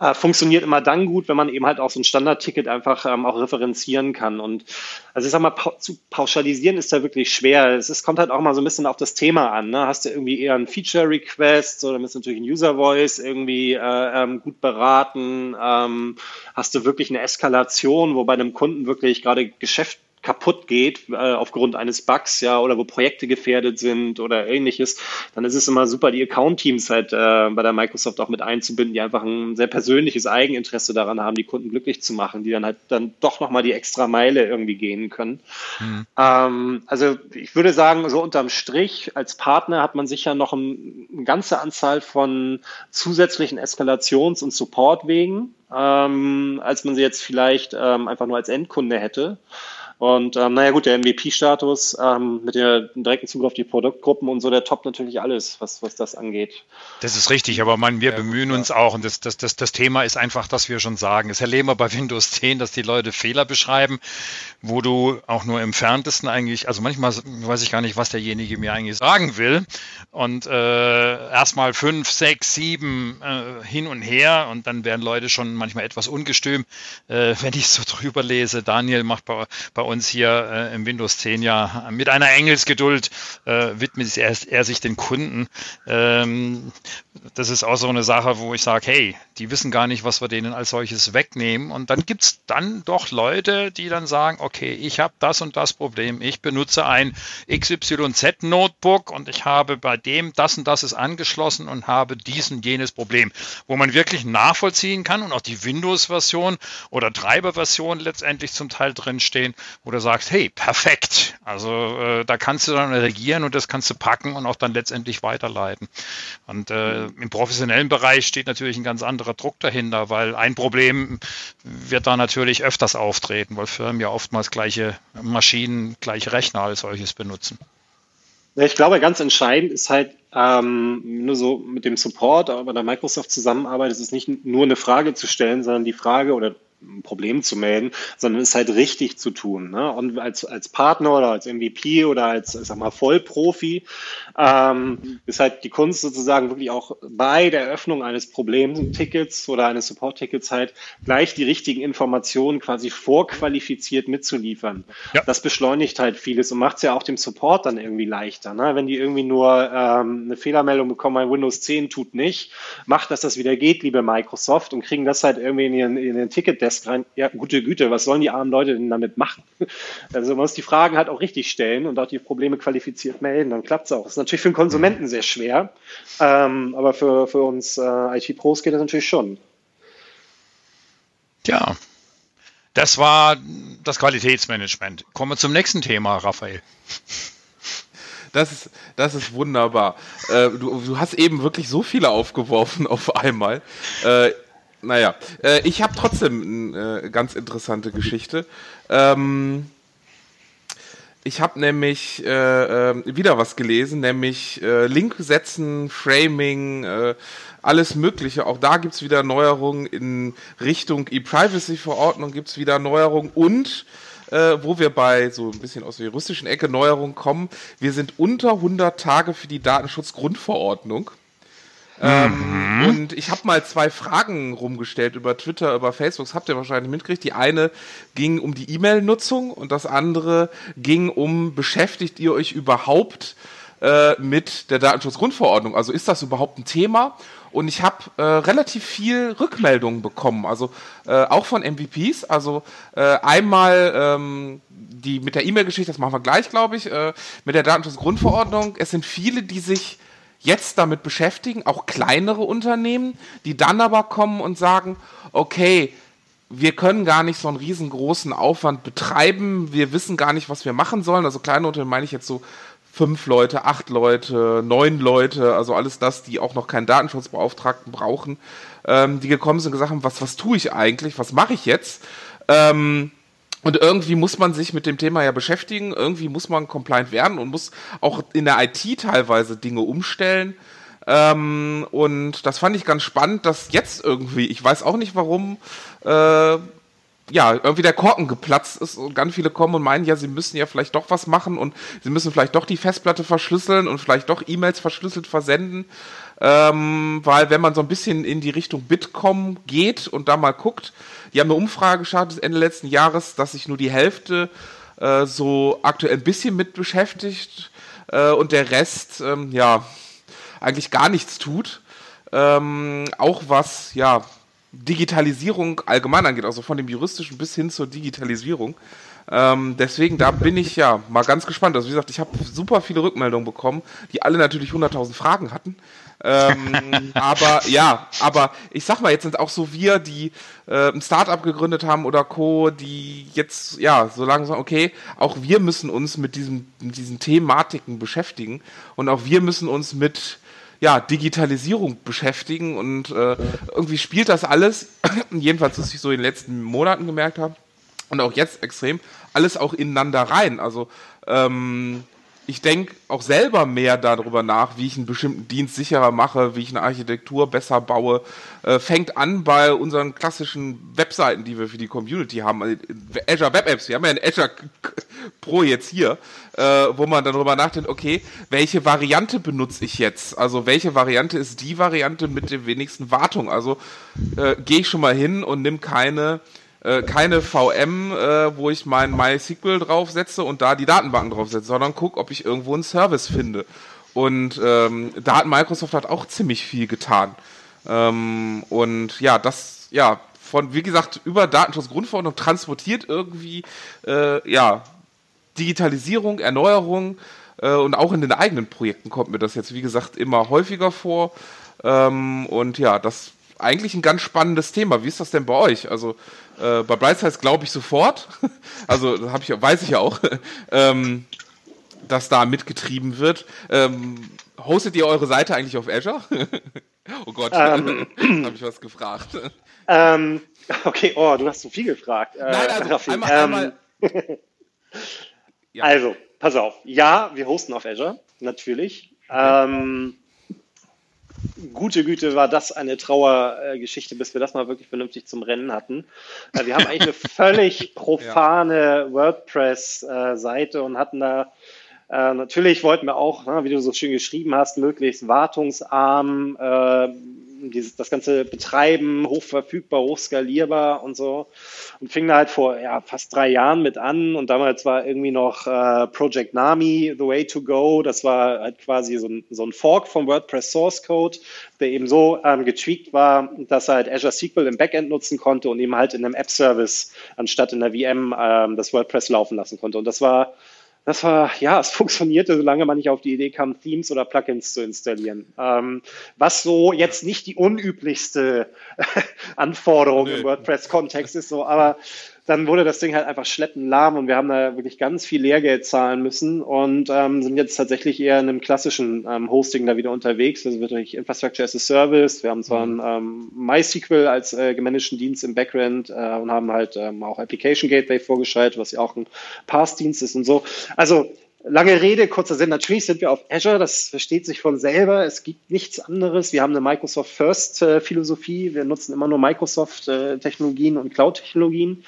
äh, funktioniert immer dann gut, wenn man eben halt auch so ein Standardticket einfach ähm, auch referenzieren kann. Und also ich sag mal, pa zu pauschalisieren ist da wirklich schwer. Es ist, kommt halt auch mal so ein bisschen auf das Thema an. Ne? Hast du irgendwie eher ein Feature-Request oder ist natürlich ein User-Voice irgendwie äh, ähm, gut beraten? Ähm, hast du wirklich eine Eskalation, wo bei einem Kunden wirklich gerade Geschäft kaputt geht äh, aufgrund eines Bugs, ja, oder wo Projekte gefährdet sind oder ähnliches, dann ist es immer super, die Account-Teams halt äh, bei der Microsoft auch mit einzubinden, die einfach ein sehr persönliches Eigeninteresse daran haben, die Kunden glücklich zu machen, die dann halt dann doch nochmal die extra Meile irgendwie gehen können. Mhm. Ähm, also ich würde sagen, so unterm Strich, als Partner hat man sicher noch ein, eine ganze Anzahl von zusätzlichen Eskalations- und Supportwegen, ähm, als man sie jetzt vielleicht ähm, einfach nur als Endkunde hätte. Und ähm, naja gut, der MVP-Status ähm, mit dem direkten Zugriff auf die Produktgruppen und so, der toppt natürlich alles, was, was das angeht. Das ist richtig, aber man, wir ja, bemühen uns auch und das, das, das, das Thema ist einfach, dass wir schon sagen, das erleben wir bei Windows [LAUGHS] 10, dass die Leute Fehler beschreiben, wo du auch nur im Ferntesten eigentlich, also manchmal weiß ich gar nicht, was derjenige mir eigentlich sagen will und äh, erstmal fünf, sechs, sieben äh, hin und her und dann werden Leute schon manchmal etwas ungestüm, äh, [LAUGHS] wenn ich so drüber lese. Daniel macht bei, bei uns hier äh, im Windows 10 ja mit einer Engelsgeduld äh, widmet er, er, sich den Kunden. Ähm, das ist auch so eine Sache, wo ich sage, hey, die wissen gar nicht, was wir denen als solches wegnehmen. Und dann gibt es dann doch Leute, die dann sagen, okay, ich habe das und das Problem. Ich benutze ein XYZ-Notebook und ich habe bei dem das und das ist angeschlossen und habe diesen jenes Problem, wo man wirklich nachvollziehen kann und auch die Windows-Version oder Treiber-Version letztendlich zum Teil drinstehen, wo du sagst, hey, perfekt. Also äh, da kannst du dann reagieren und das kannst du packen und auch dann letztendlich weiterleiten. Und äh, im professionellen Bereich steht natürlich ein ganz anderer Druck dahinter, weil ein Problem wird da natürlich öfters auftreten, weil Firmen ja oftmals gleiche Maschinen, gleiche Rechner als solches benutzen. Ich glaube, ganz entscheidend ist halt ähm, nur so mit dem Support, aber der Microsoft zusammenarbeitet, ist es nicht nur eine Frage zu stellen, sondern die Frage oder ein Problem zu melden, sondern es halt richtig zu tun. Ne? Und als, als Partner oder als MVP oder als, ich sag mal, Vollprofi ähm, ist halt die Kunst sozusagen wirklich auch bei der Eröffnung eines Problemtickets oder eines Support-Tickets halt gleich die richtigen Informationen quasi vorqualifiziert mitzuliefern. Ja. Das beschleunigt halt vieles und macht es ja auch dem Support dann irgendwie leichter. Ne? Wenn die irgendwie nur ähm, eine Fehlermeldung bekommen, mein Windows 10 tut nicht, macht, dass das wieder geht, liebe Microsoft, und kriegen das halt irgendwie in ihren, in ihren Ticket Desk rein. Ja, gute Güte, was sollen die armen Leute denn damit machen? [LAUGHS] Also man muss die Fragen halt auch richtig stellen und auch die Probleme qualifiziert melden, dann klappt es auch. Das ist natürlich für den Konsumenten sehr schwer, ähm, aber für, für uns äh, IT-Pros geht das natürlich schon. Ja, das war das Qualitätsmanagement. Kommen wir zum nächsten Thema, Raphael. Das ist, das ist wunderbar. Äh, du, du, hast eben wirklich so viele aufgeworfen auf einmal. Äh, naja, äh, ich habe trotzdem eine äh, ganz interessante Geschichte. Ähm, ich habe nämlich äh, äh, wieder was gelesen, nämlich äh, Link setzen, Framing, äh, alles Mögliche. Auch da gibt's wieder Neuerungen in Richtung E-Privacy-Verordnung, gibt's wieder Neuerungen und äh, wo wir bei so ein bisschen aus der juristischen Ecke Neuerungen kommen, wir sind unter 100 Tage für die Datenschutzgrundverordnung. Ähm, mhm. und ich habe mal zwei Fragen rumgestellt über Twitter, über Facebook. Das habt ihr wahrscheinlich mitgekriegt. Die eine ging um die E-Mail-Nutzung und das andere ging um, beschäftigt ihr euch überhaupt äh, mit der Datenschutzgrundverordnung? Also ist das überhaupt ein Thema? Und ich habe äh, relativ viel Rückmeldungen bekommen, also äh, auch von MVPs. Also äh, einmal ähm, die mit der E-Mail-Geschichte, das machen wir gleich, glaube ich, äh, mit der Datenschutzgrundverordnung. Es sind viele, die sich jetzt damit beschäftigen, auch kleinere Unternehmen, die dann aber kommen und sagen, okay, wir können gar nicht so einen riesengroßen Aufwand betreiben, wir wissen gar nicht, was wir machen sollen. Also kleine Unternehmen meine ich jetzt so fünf Leute, acht Leute, neun Leute, also alles das, die auch noch keinen Datenschutzbeauftragten brauchen, ähm, die gekommen sind und gesagt haben, was, was tue ich eigentlich, was mache ich jetzt? Ähm, und irgendwie muss man sich mit dem Thema ja beschäftigen, irgendwie muss man compliant werden und muss auch in der IT teilweise Dinge umstellen. Ähm, und das fand ich ganz spannend, dass jetzt irgendwie, ich weiß auch nicht warum, äh, ja, irgendwie der Korken geplatzt ist und ganz viele kommen und meinen, ja, sie müssen ja vielleicht doch was machen und sie müssen vielleicht doch die Festplatte verschlüsseln und vielleicht doch E-Mails verschlüsselt versenden. Ähm, weil wenn man so ein bisschen in die Richtung Bitkom geht und da mal guckt, die haben eine Umfrage gestartet Ende letzten Jahres, dass sich nur die Hälfte äh, so aktuell ein bisschen mit beschäftigt äh, und der Rest, ähm, ja, eigentlich gar nichts tut. Ähm, auch was, ja, Digitalisierung allgemein angeht, also von dem juristischen bis hin zur Digitalisierung. Ähm, deswegen, da bin ich ja mal ganz gespannt. Also wie gesagt, ich habe super viele Rückmeldungen bekommen, die alle natürlich 100.000 Fragen hatten. Ähm, aber ja, aber ich sag mal, jetzt sind auch so wir, die äh, ein Startup gegründet haben oder Co., die jetzt ja so langsam, okay, auch wir müssen uns mit, diesem, mit diesen Thematiken beschäftigen und auch wir müssen uns mit ja, Digitalisierung beschäftigen und äh, irgendwie spielt das alles, [CLEARS THROAT] jedenfalls was ich so in den letzten Monaten gemerkt habe und auch jetzt extrem, alles auch ineinander rein. Also ähm, ich denke auch selber mehr darüber nach, wie ich einen bestimmten Dienst sicherer mache, wie ich eine Architektur besser baue. Äh, fängt an bei unseren klassischen Webseiten, die wir für die Community haben. Also, Azure Web Apps, wir haben ja ein Azure Pro jetzt hier, äh, wo man darüber nachdenkt, okay, welche Variante benutze ich jetzt? Also welche Variante ist die Variante mit der wenigsten Wartung? Also äh, gehe ich schon mal hin und nimm keine äh, keine VM, äh, wo ich mein MySQL draufsetze und da die Datenbanken draufsetze, sondern guck, ob ich irgendwo einen Service finde. Und ähm, da hat Microsoft hat auch ziemlich viel getan. Ähm, und ja, das, ja, von, wie gesagt, über Datenschutzgrundverordnung transportiert irgendwie, äh, ja, Digitalisierung, Erneuerung äh, und auch in den eigenen Projekten kommt mir das jetzt, wie gesagt, immer häufiger vor. Ähm, und ja, das ist eigentlich ein ganz spannendes Thema. Wie ist das denn bei euch? Also äh, bei Brightside glaube ich sofort. [LAUGHS] also hab ich, weiß ich ja auch, [LAUGHS] ähm, dass da mitgetrieben wird. Ähm, hostet ihr eure Seite eigentlich auf Azure? [LAUGHS] oh Gott, ähm, habe ich was gefragt. Ähm, okay, oh, du hast so viel gefragt. Äh, Nein, also einmal, einmal ja. Also, pass auf. Ja, wir hosten auf Azure, natürlich. Ähm, gute Güte war das eine Trauergeschichte, bis wir das mal wirklich vernünftig zum Rennen hatten. Äh, wir haben eigentlich eine [LAUGHS] völlig profane ja. WordPress-Seite und hatten da äh, natürlich wollten wir auch, ne, wie du so schön geschrieben hast, möglichst wartungsarm äh, dieses, das ganze Betreiben, hochverfügbar, hochskalierbar und so. Und fing da halt vor ja, fast drei Jahren mit an. Und damals war irgendwie noch äh, Project Nami the way to go. Das war halt quasi so ein, so ein Fork vom WordPress Source Code, der eben so ähm, getweakt war, dass er halt Azure SQL im Backend nutzen konnte und eben halt in einem App-Service anstatt in der VM ähm, das WordPress laufen lassen konnte. Und das war das war, ja, es [LAUGHS] funktionierte, solange man nicht auf die Idee kam, Themes oder Plugins zu installieren. Ähm, was so jetzt nicht die unüblichste [LAUGHS] Anforderung Nö. im WordPress-Kontext ist, so, aber dann wurde das Ding halt einfach schleppend lahm und wir haben da wirklich ganz viel Lehrgeld zahlen müssen und ähm, sind jetzt tatsächlich eher in einem klassischen ähm, Hosting da wieder unterwegs. Also wird durch Infrastructure as a Service. Wir haben zwar mhm. ein ähm, MySQL als äh, gemanagten Dienst im Background äh, und haben halt ähm, auch Application Gateway vorgeschaltet, was ja auch ein Pass-Dienst ist und so. Also Lange Rede, kurzer Sinn. Natürlich sind wir auf Azure, das versteht sich von selber. Es gibt nichts anderes. Wir haben eine Microsoft First äh, Philosophie. Wir nutzen immer nur Microsoft äh, Technologien und Cloud Technologien.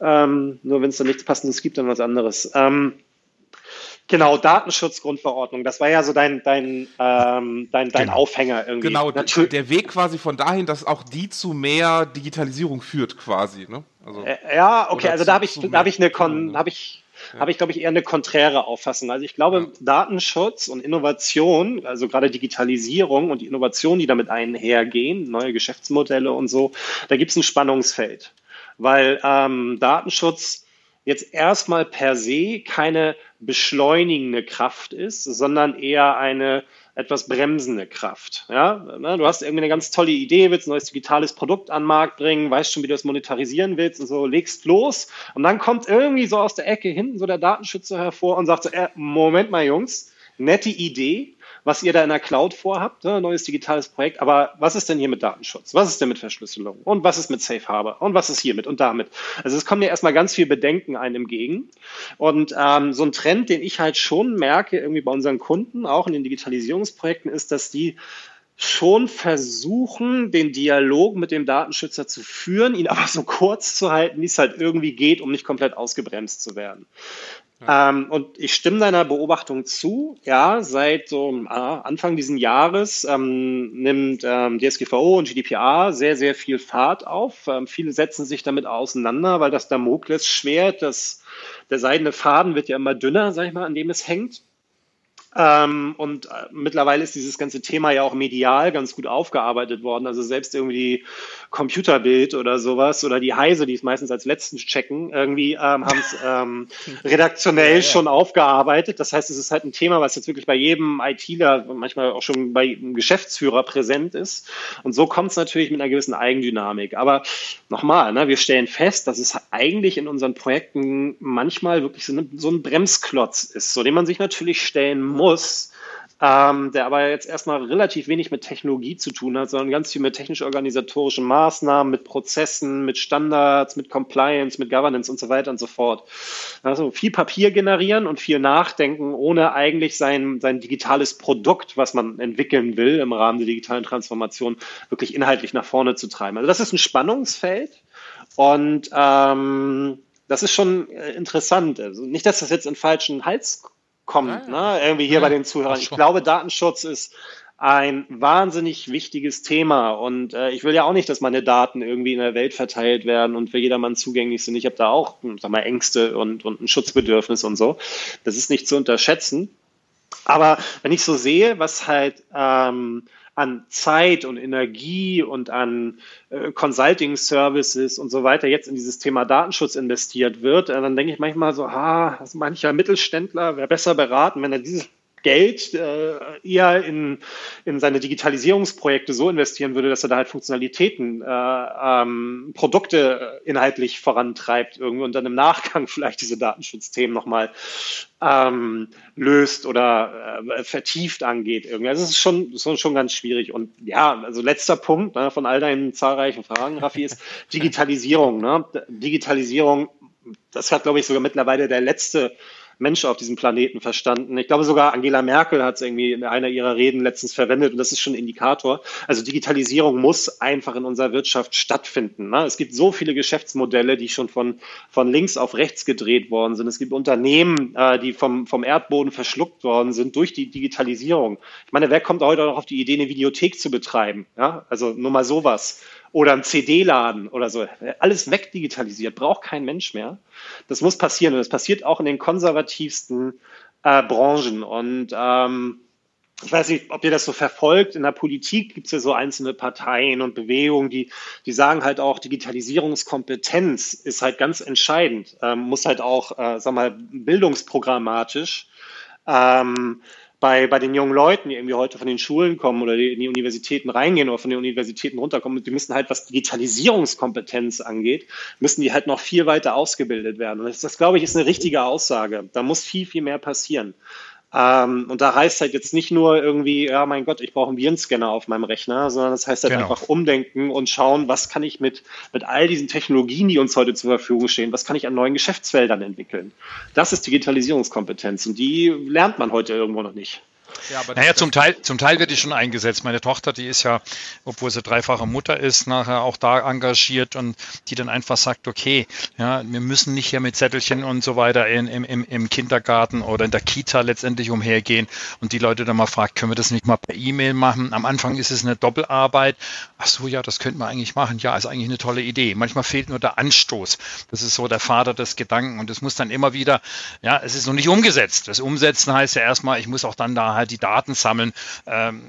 Ähm, nur wenn es da nichts Passendes gibt, dann was anderes. Ähm, Genau, Datenschutzgrundverordnung. Das war ja so dein, dein, ähm, dein, dein genau. Aufhänger irgendwie. Genau, Natürlich. der Weg quasi von dahin, dass auch die zu mehr Digitalisierung führt, quasi. Ne? Also, äh, ja, okay, also da habe ich, da habe ich eine Kon, habe ich ja. habe ich, glaube ich, eher eine konträre Auffassung. Also ich glaube, ja. Datenschutz und Innovation, also gerade Digitalisierung und die Innovationen, die damit einhergehen, neue Geschäftsmodelle und so, da gibt es ein Spannungsfeld. Weil ähm, Datenschutz jetzt erstmal per se keine beschleunigende Kraft ist, sondern eher eine etwas bremsende Kraft. Ja? Ne, du hast irgendwie eine ganz tolle Idee, willst ein neues digitales Produkt an den Markt bringen, weißt schon, wie du das monetarisieren willst und so, legst los und dann kommt irgendwie so aus der Ecke hinten so der Datenschützer hervor und sagt so, äh, Moment mal Jungs, nette Idee, was ihr da in der Cloud vorhabt, ne, neues digitales Projekt. Aber was ist denn hier mit Datenschutz? Was ist denn mit Verschlüsselung? Und was ist mit Safe Harbor? Und was ist hiermit und damit? Also es kommen ja erstmal ganz viel Bedenken einem entgegen. Und ähm, so ein Trend, den ich halt schon merke, irgendwie bei unseren Kunden, auch in den Digitalisierungsprojekten, ist, dass die schon versuchen, den Dialog mit dem Datenschützer zu führen, ihn aber so kurz zu halten, wie es halt irgendwie geht, um nicht komplett ausgebremst zu werden. Ähm, und ich stimme deiner Beobachtung zu. Ja, seit so äh, Anfang dieses Jahres ähm, nimmt ähm, DSGVO und GDPR sehr, sehr viel Fahrt auf. Ähm, viele setzen sich damit auseinander, weil das Damoklesschwert, das, der seidene Faden wird ja immer dünner, sag ich mal, an dem es hängt. Ähm, und äh, mittlerweile ist dieses ganze Thema ja auch medial ganz gut aufgearbeitet worden. Also selbst irgendwie Computerbild oder sowas oder die Heise, die es meistens als letztens checken, irgendwie ähm, haben es [LAUGHS] ähm, redaktionell ja, ja. schon aufgearbeitet. Das heißt, es ist halt ein Thema, was jetzt wirklich bei jedem ITler manchmal auch schon bei einem Geschäftsführer präsent ist. Und so kommt es natürlich mit einer gewissen Eigendynamik. Aber nochmal, ne, wir stellen fest, dass es eigentlich in unseren Projekten manchmal wirklich so, eine, so ein Bremsklotz ist, so den man sich natürlich stellen muss muss, ähm, der aber jetzt erstmal relativ wenig mit Technologie zu tun hat, sondern ganz viel mit technisch-organisatorischen Maßnahmen, mit Prozessen, mit Standards, mit Compliance, mit Governance und so weiter und so fort. Also viel Papier generieren und viel nachdenken, ohne eigentlich sein, sein digitales Produkt, was man entwickeln will im Rahmen der digitalen Transformation, wirklich inhaltlich nach vorne zu treiben. Also das ist ein Spannungsfeld und ähm, das ist schon äh, interessant. Also nicht, dass das jetzt in falschen Hals kommt, ja, ne? irgendwie hier ja, bei den Zuhörern. Ich glaube, Datenschutz ist ein wahnsinnig wichtiges Thema und äh, ich will ja auch nicht, dass meine Daten irgendwie in der Welt verteilt werden und für jedermann zugänglich sind. Ich habe da auch sag mal, Ängste und, und ein Schutzbedürfnis und so. Das ist nicht zu unterschätzen. Aber wenn ich so sehe, was halt ähm, an Zeit und Energie und an äh, Consulting-Services und so weiter jetzt in dieses Thema Datenschutz investiert wird, dann denke ich manchmal so, ah, mancher Mittelständler wäre besser beraten, wenn er dieses Geld äh, eher in, in seine Digitalisierungsprojekte so investieren würde, dass er da halt Funktionalitäten, äh, ähm, Produkte inhaltlich vorantreibt irgendwie und dann im Nachgang [LAUGHS] vielleicht diese Datenschutzthemen nochmal ähm, löst oder äh, vertieft angeht. Irgendwie. Also es ist schon, schon, schon ganz schwierig. Und ja, also letzter Punkt ne, von all deinen zahlreichen Fragen, Raffi, ist Digitalisierung. Ne? Digitalisierung, das hat, glaube ich, sogar mittlerweile der letzte Mensch auf diesem Planeten verstanden. Ich glaube sogar Angela Merkel hat es irgendwie in einer ihrer Reden letztens verwendet und das ist schon ein Indikator. Also Digitalisierung muss einfach in unserer Wirtschaft stattfinden. Ne? Es gibt so viele Geschäftsmodelle, die schon von, von links auf rechts gedreht worden sind. Es gibt Unternehmen, äh, die vom, vom Erdboden verschluckt worden sind durch die Digitalisierung. Ich meine, wer kommt heute noch auf die Idee, eine Videothek zu betreiben? Ja? Also nur mal sowas oder ein CD-Laden oder so. Alles wegdigitalisiert, braucht kein Mensch mehr. Das muss passieren und das passiert auch in den konservativsten äh, Branchen. Und ähm, ich weiß nicht, ob ihr das so verfolgt. In der Politik gibt es ja so einzelne Parteien und Bewegungen, die, die sagen halt auch, Digitalisierungskompetenz ist halt ganz entscheidend, ähm, muss halt auch, äh, sag mal, bildungsprogrammatisch ähm, bei, bei den jungen Leuten, die irgendwie heute von den Schulen kommen oder die in die Universitäten reingehen oder von den Universitäten runterkommen, die müssen halt, was Digitalisierungskompetenz angeht, müssen die halt noch viel weiter ausgebildet werden. Und das, das glaube ich, ist eine richtige Aussage. Da muss viel, viel mehr passieren. Ähm, und da heißt halt jetzt nicht nur irgendwie, ja, mein Gott, ich brauche einen Virenscanner auf meinem Rechner, sondern das heißt halt genau. einfach umdenken und schauen, was kann ich mit, mit all diesen Technologien, die uns heute zur Verfügung stehen, was kann ich an neuen Geschäftsfeldern entwickeln. Das ist Digitalisierungskompetenz und die lernt man heute irgendwo noch nicht. Ja, aber naja, zum Teil, zum Teil wird die schon eingesetzt. Meine Tochter, die ist ja, obwohl sie dreifache Mutter ist, nachher auch da engagiert und die dann einfach sagt, okay, ja, wir müssen nicht hier mit Zettelchen und so weiter in, im, im, im Kindergarten oder in der Kita letztendlich umhergehen und die Leute dann mal fragt, können wir das nicht mal per E-Mail machen? Am Anfang ist es eine Doppelarbeit. Ach so, ja, das könnte man eigentlich machen. Ja, ist eigentlich eine tolle Idee. Manchmal fehlt nur der Anstoß. Das ist so der Vater des Gedanken und es muss dann immer wieder, ja, es ist noch nicht umgesetzt. Das Umsetzen heißt ja erstmal, ich muss auch dann da halt die Daten sammeln, ähm,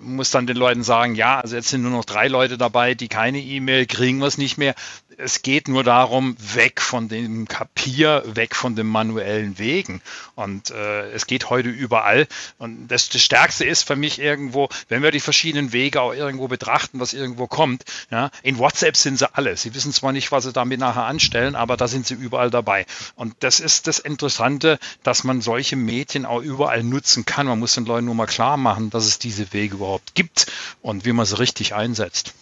muss dann den Leuten sagen, ja, also jetzt sind nur noch drei Leute dabei, die keine E-Mail kriegen, es nicht mehr es geht nur darum, weg von dem Kapier, weg von den manuellen Wegen. Und äh, es geht heute überall. Und das, das Stärkste ist für mich irgendwo, wenn wir die verschiedenen Wege auch irgendwo betrachten, was irgendwo kommt. Ja, in WhatsApp sind sie alle. Sie wissen zwar nicht, was sie damit nachher anstellen, aber da sind sie überall dabei. Und das ist das Interessante, dass man solche Medien auch überall nutzen kann. Man muss den Leuten nur mal klar machen, dass es diese Wege überhaupt gibt und wie man sie richtig einsetzt.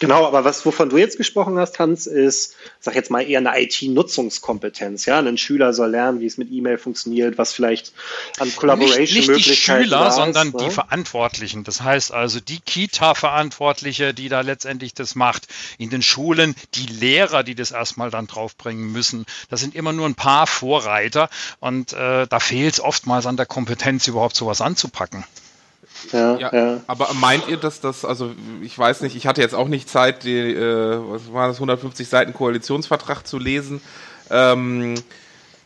Genau, aber was, wovon du jetzt gesprochen hast, Hans, ist, sag jetzt mal eher eine IT-Nutzungskompetenz. Ja, ein Schüler soll lernen, wie es mit E-Mail funktioniert, was vielleicht an Collaboration-Möglichkeiten Nicht, nicht die Schüler, sondern ne? die Verantwortlichen. Das heißt also die Kita-Verantwortliche, die da letztendlich das macht. In den Schulen die Lehrer, die das erstmal dann draufbringen müssen. Das sind immer nur ein paar Vorreiter und äh, da fehlt es oftmals an der Kompetenz, überhaupt sowas anzupacken. Ja, ja, ja, Aber meint ihr, dass das, also ich weiß nicht, ich hatte jetzt auch nicht Zeit, die, äh, was war das, 150 Seiten Koalitionsvertrag zu lesen. Ähm,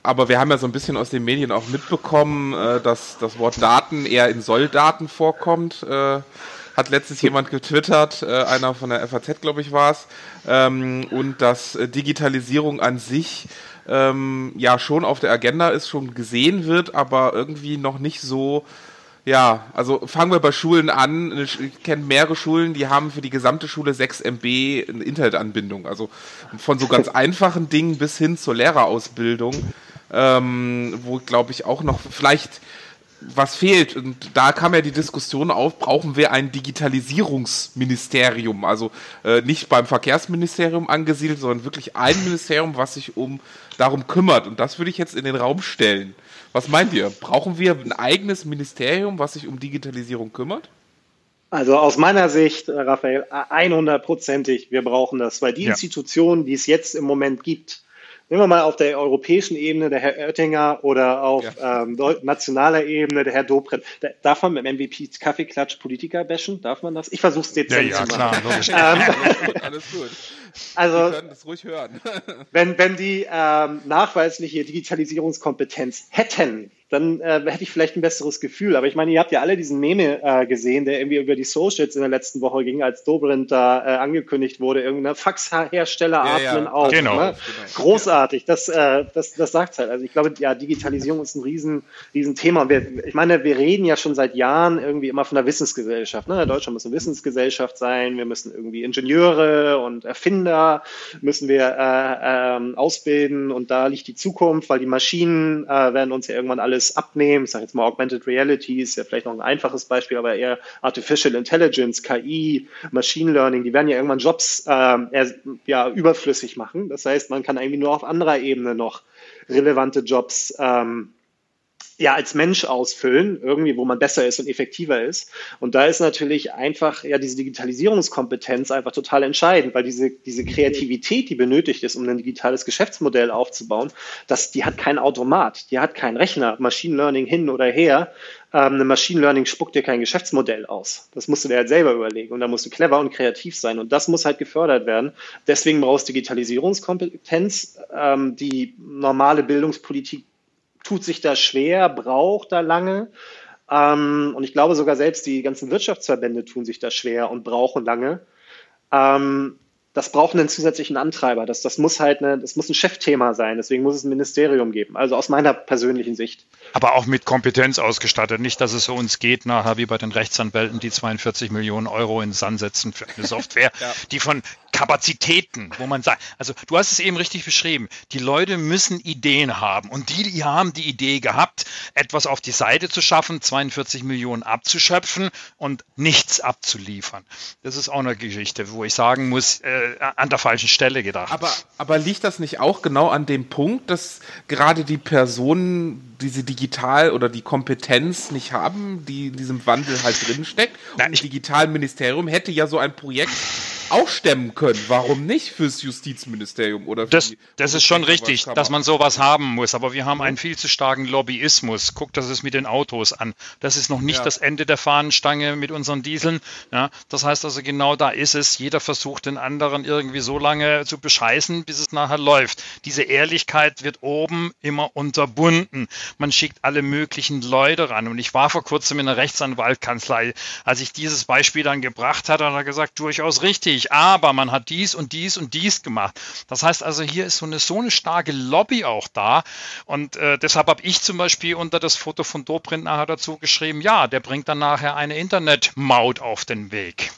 aber wir haben ja so ein bisschen aus den Medien auch mitbekommen, äh, dass das Wort Daten eher in Solldaten vorkommt. Äh, hat letztens jemand getwittert, äh, einer von der FAZ, glaube ich, war es, ähm, und dass äh, Digitalisierung an sich ähm, ja schon auf der Agenda ist, schon gesehen wird, aber irgendwie noch nicht so ja, also fangen wir bei Schulen an. Ich kenne mehrere Schulen, die haben für die gesamte Schule 6 MB eine Internetanbindung. Also von so ganz [LAUGHS] einfachen Dingen bis hin zur Lehrerausbildung, ähm, wo glaube ich auch noch vielleicht was fehlt. Und da kam ja die Diskussion auf, brauchen wir ein Digitalisierungsministerium? Also äh, nicht beim Verkehrsministerium angesiedelt, sondern wirklich ein Ministerium, was sich um darum kümmert. Und das würde ich jetzt in den Raum stellen. Was meint ihr? Brauchen wir ein eigenes Ministerium, was sich um Digitalisierung kümmert? Also aus meiner Sicht, äh, Raphael, 100%ig, wir brauchen das, weil die ja. Institutionen, die es jetzt im Moment gibt, nehmen wir mal auf der europäischen Ebene der Herr Oettinger oder auf ja. ähm, nationaler Ebene der Herr Dobrindt. Da, darf man mit dem MVP Kaffeeklatsch Politiker bashen? Darf man das? Ich versuche es dezent ja, ja, zu machen. Klar, [LAUGHS] ähm, [LAUGHS] alles gut. Also, Sie können das ruhig hören. [LAUGHS] wenn, wenn die ähm, nachweisliche Digitalisierungskompetenz hätten, dann äh, hätte ich vielleicht ein besseres Gefühl. Aber ich meine, ihr habt ja alle diesen Meme äh, gesehen, der irgendwie über die Socials in der letzten Woche ging, als Dobrindt da äh, angekündigt wurde, irgendeine Faxhersteller atmen ja, auf. Genau. Ne? Großartig, das, äh, das, das sagt halt. Also ich glaube, ja, Digitalisierung ist ein riesen, riesen Thema. Wir, ich meine, wir reden ja schon seit Jahren irgendwie immer von der Wissensgesellschaft. Ne? Deutschland muss eine Wissensgesellschaft sein. Wir müssen irgendwie Ingenieure und Erfinder müssen wir äh, ähm, ausbilden und da liegt die Zukunft, weil die Maschinen äh, werden uns ja irgendwann alles alles abnehmen. Ich sage jetzt mal Augmented Reality ist ja vielleicht noch ein einfaches Beispiel, aber eher Artificial Intelligence, KI, Machine Learning, die werden ja irgendwann Jobs ähm, eher, ja, überflüssig machen. Das heißt, man kann irgendwie nur auf anderer Ebene noch relevante Jobs ähm, ja als Mensch ausfüllen, irgendwie, wo man besser ist und effektiver ist. Und da ist natürlich einfach ja diese Digitalisierungskompetenz einfach total entscheidend, weil diese, diese Kreativität, die benötigt ist, um ein digitales Geschäftsmodell aufzubauen, das, die hat kein Automat, die hat keinen Rechner, Machine Learning hin oder her. Ähm, eine Machine Learning spuckt dir kein Geschäftsmodell aus. Das musst du dir halt selber überlegen. Und da musst du clever und kreativ sein. Und das muss halt gefördert werden. Deswegen brauchst du Digitalisierungskompetenz, ähm, die normale Bildungspolitik tut sich da schwer, braucht da lange. Ähm, und ich glaube sogar selbst die ganzen Wirtschaftsverbände tun sich da schwer und brauchen lange. Ähm, das braucht einen zusätzlichen Antreiber. Das, das muss halt eine, das muss ein Chefthema sein. Deswegen muss es ein Ministerium geben. Also aus meiner persönlichen Sicht. Aber auch mit Kompetenz ausgestattet. Nicht, dass es so uns geht nachher wie bei den Rechtsanwälten, die 42 Millionen Euro ins Sand setzen für eine Software, [LAUGHS] ja. die von Kapazitäten, wo man sagt, also du hast es eben richtig beschrieben, die Leute müssen Ideen haben und die, die haben die Idee gehabt, etwas auf die Seite zu schaffen, 42 Millionen abzuschöpfen und nichts abzuliefern. Das ist auch eine Geschichte, wo ich sagen muss, äh, an der falschen Stelle gedacht. Aber, aber liegt das nicht auch genau an dem Punkt, dass gerade die Personen diese digital oder die Kompetenz nicht haben, die in diesem Wandel halt drinsteckt? Und das Digitalministerium hätte ja so ein Projekt auch stemmen können. Warum nicht fürs Justizministerium oder für Das, die, das ist schon richtig, dass man sowas haben muss. Aber wir haben einen viel zu starken Lobbyismus. Guckt das es mit den Autos an. Das ist noch nicht ja. das Ende der Fahnenstange mit unseren Dieseln. Ja, das heißt also genau da ist es. Jeder versucht den anderen irgendwie so lange zu bescheißen, bis es nachher läuft. Diese Ehrlichkeit wird oben immer unterbunden. Man schickt alle möglichen Leute ran. Und ich war vor kurzem in einer Rechtsanwaltkanzlei. Als ich dieses Beispiel dann gebracht hatte, hat er gesagt, durchaus richtig richtig, aber man hat dies und dies und dies gemacht. Das heißt also, hier ist so eine, so eine starke Lobby auch da. Und äh, deshalb habe ich zum Beispiel unter das Foto von Dobrindt nachher dazu geschrieben, ja, der bringt dann nachher eine Internetmaut auf den Weg.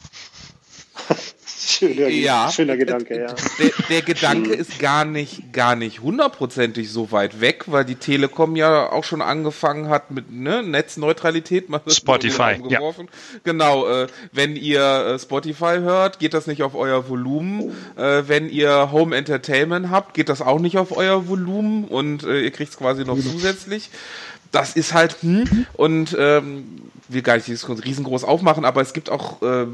[LAUGHS] Schöner, ja, schöner Gedanke, ja. Der, der Gedanke ist gar nicht, gar nicht hundertprozentig so weit weg, weil die Telekom ja auch schon angefangen hat mit ne, Netzneutralität. Spotify, ja. Genau, äh, wenn ihr äh, Spotify hört, geht das nicht auf euer Volumen. Äh, wenn ihr Home Entertainment habt, geht das auch nicht auf euer Volumen und äh, ihr kriegt es quasi noch zusätzlich. Das ist halt, hm, und ähm, will gar nicht dieses riesengroß aufmachen, aber es gibt auch äh,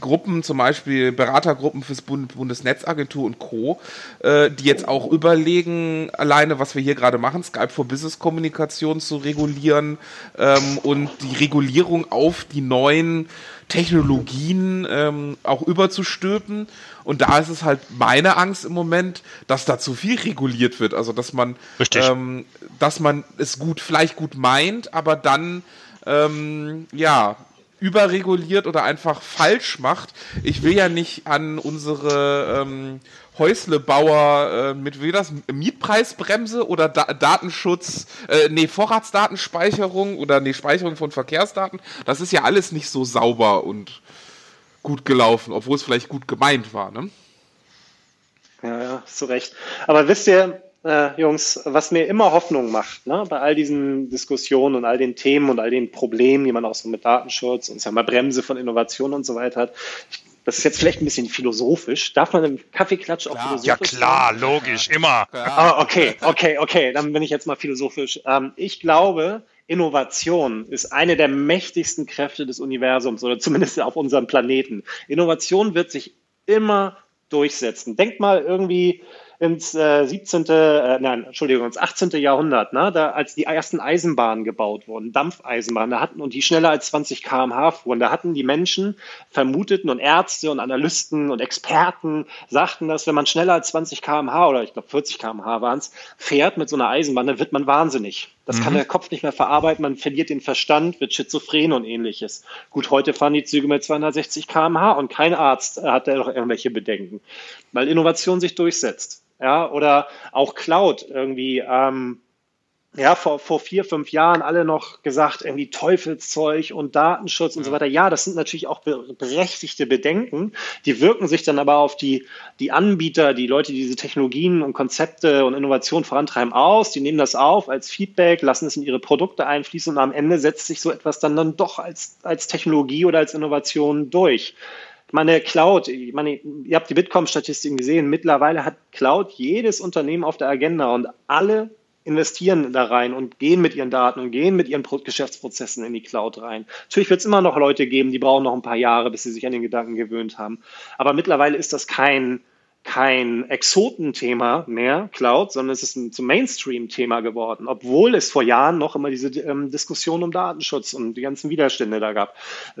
Gruppen, zum Beispiel Beratergruppen fürs Bund Bundesnetzagentur und Co., äh, die jetzt auch überlegen, alleine, was wir hier gerade machen, Skype for Business Kommunikation zu regulieren ähm, und die Regulierung auf die neuen Technologien ähm, auch überzustülpen. Und da ist es halt meine Angst im Moment, dass da zu viel reguliert wird. Also dass man, ähm, dass man es gut, vielleicht gut meint, aber dann ähm, ja überreguliert oder einfach falsch macht. Ich will ja nicht an unsere ähm, Häuslebauer äh, mit wie das Mietpreisbremse oder da Datenschutz, äh, nee, Vorratsdatenspeicherung oder nee, Speicherung von Verkehrsdaten. Das ist ja alles nicht so sauber und gut gelaufen, obwohl es vielleicht gut gemeint war, ne? Ja, ja, zu Recht. Aber wisst ihr, äh, Jungs, was mir immer Hoffnung macht, ne, bei all diesen Diskussionen und all den Themen und all den Problemen, die man auch so mit Datenschutz und sagen wir Bremse von Innovation und so weiter hat. Das ist jetzt vielleicht ein bisschen philosophisch. Darf man im Kaffeeklatsch auch philosophisch Ja klar, sein? logisch, immer. Ah, okay, okay, okay. Dann bin ich jetzt mal philosophisch. Ähm, ich glaube, Innovation ist eine der mächtigsten Kräfte des Universums oder zumindest auf unserem Planeten. Innovation wird sich immer durchsetzen. Denkt mal irgendwie ins äh, 17., äh, nein, Entschuldigung, ins 18. Jahrhundert, ne, da, als die ersten Eisenbahnen gebaut wurden, Dampfeisenbahnen, da hatten und die schneller als 20 km/h fuhren, da hatten die Menschen vermuteten und Ärzte und Analysten und Experten sagten, dass wenn man schneller als 20 km/h oder ich glaube 40 km/h waren es, fährt mit so einer Eisenbahn, dann wird man wahnsinnig. Das mhm. kann der Kopf nicht mehr verarbeiten, man verliert den Verstand, wird schizophren und ähnliches. Gut, heute fahren die Züge mit 260 km/h und kein Arzt hat da noch irgendwelche Bedenken, weil Innovation sich durchsetzt ja, oder auch Cloud irgendwie, ähm, ja, vor, vor vier, fünf Jahren alle noch gesagt, irgendwie Teufelszeug und Datenschutz und so weiter. Ja, das sind natürlich auch berechtigte Bedenken. Die wirken sich dann aber auf die, die Anbieter, die Leute, die diese Technologien und Konzepte und Innovationen vorantreiben, aus. Die nehmen das auf als Feedback, lassen es in ihre Produkte einfließen und am Ende setzt sich so etwas dann, dann doch als, als Technologie oder als Innovation durch. Meine, Cloud, ich meine, ihr habt die Bitkom-Statistiken gesehen, mittlerweile hat Cloud jedes Unternehmen auf der Agenda und alle investieren da rein und gehen mit ihren Daten und gehen mit ihren Geschäftsprozessen in die Cloud rein. Natürlich wird es immer noch Leute geben, die brauchen noch ein paar Jahre, bis sie sich an den Gedanken gewöhnt haben. Aber mittlerweile ist das kein kein Exotenthema mehr, Cloud, sondern es ist ein zum Mainstream-Thema geworden, obwohl es vor Jahren noch immer diese ähm, Diskussion um Datenschutz und die ganzen Widerstände da gab.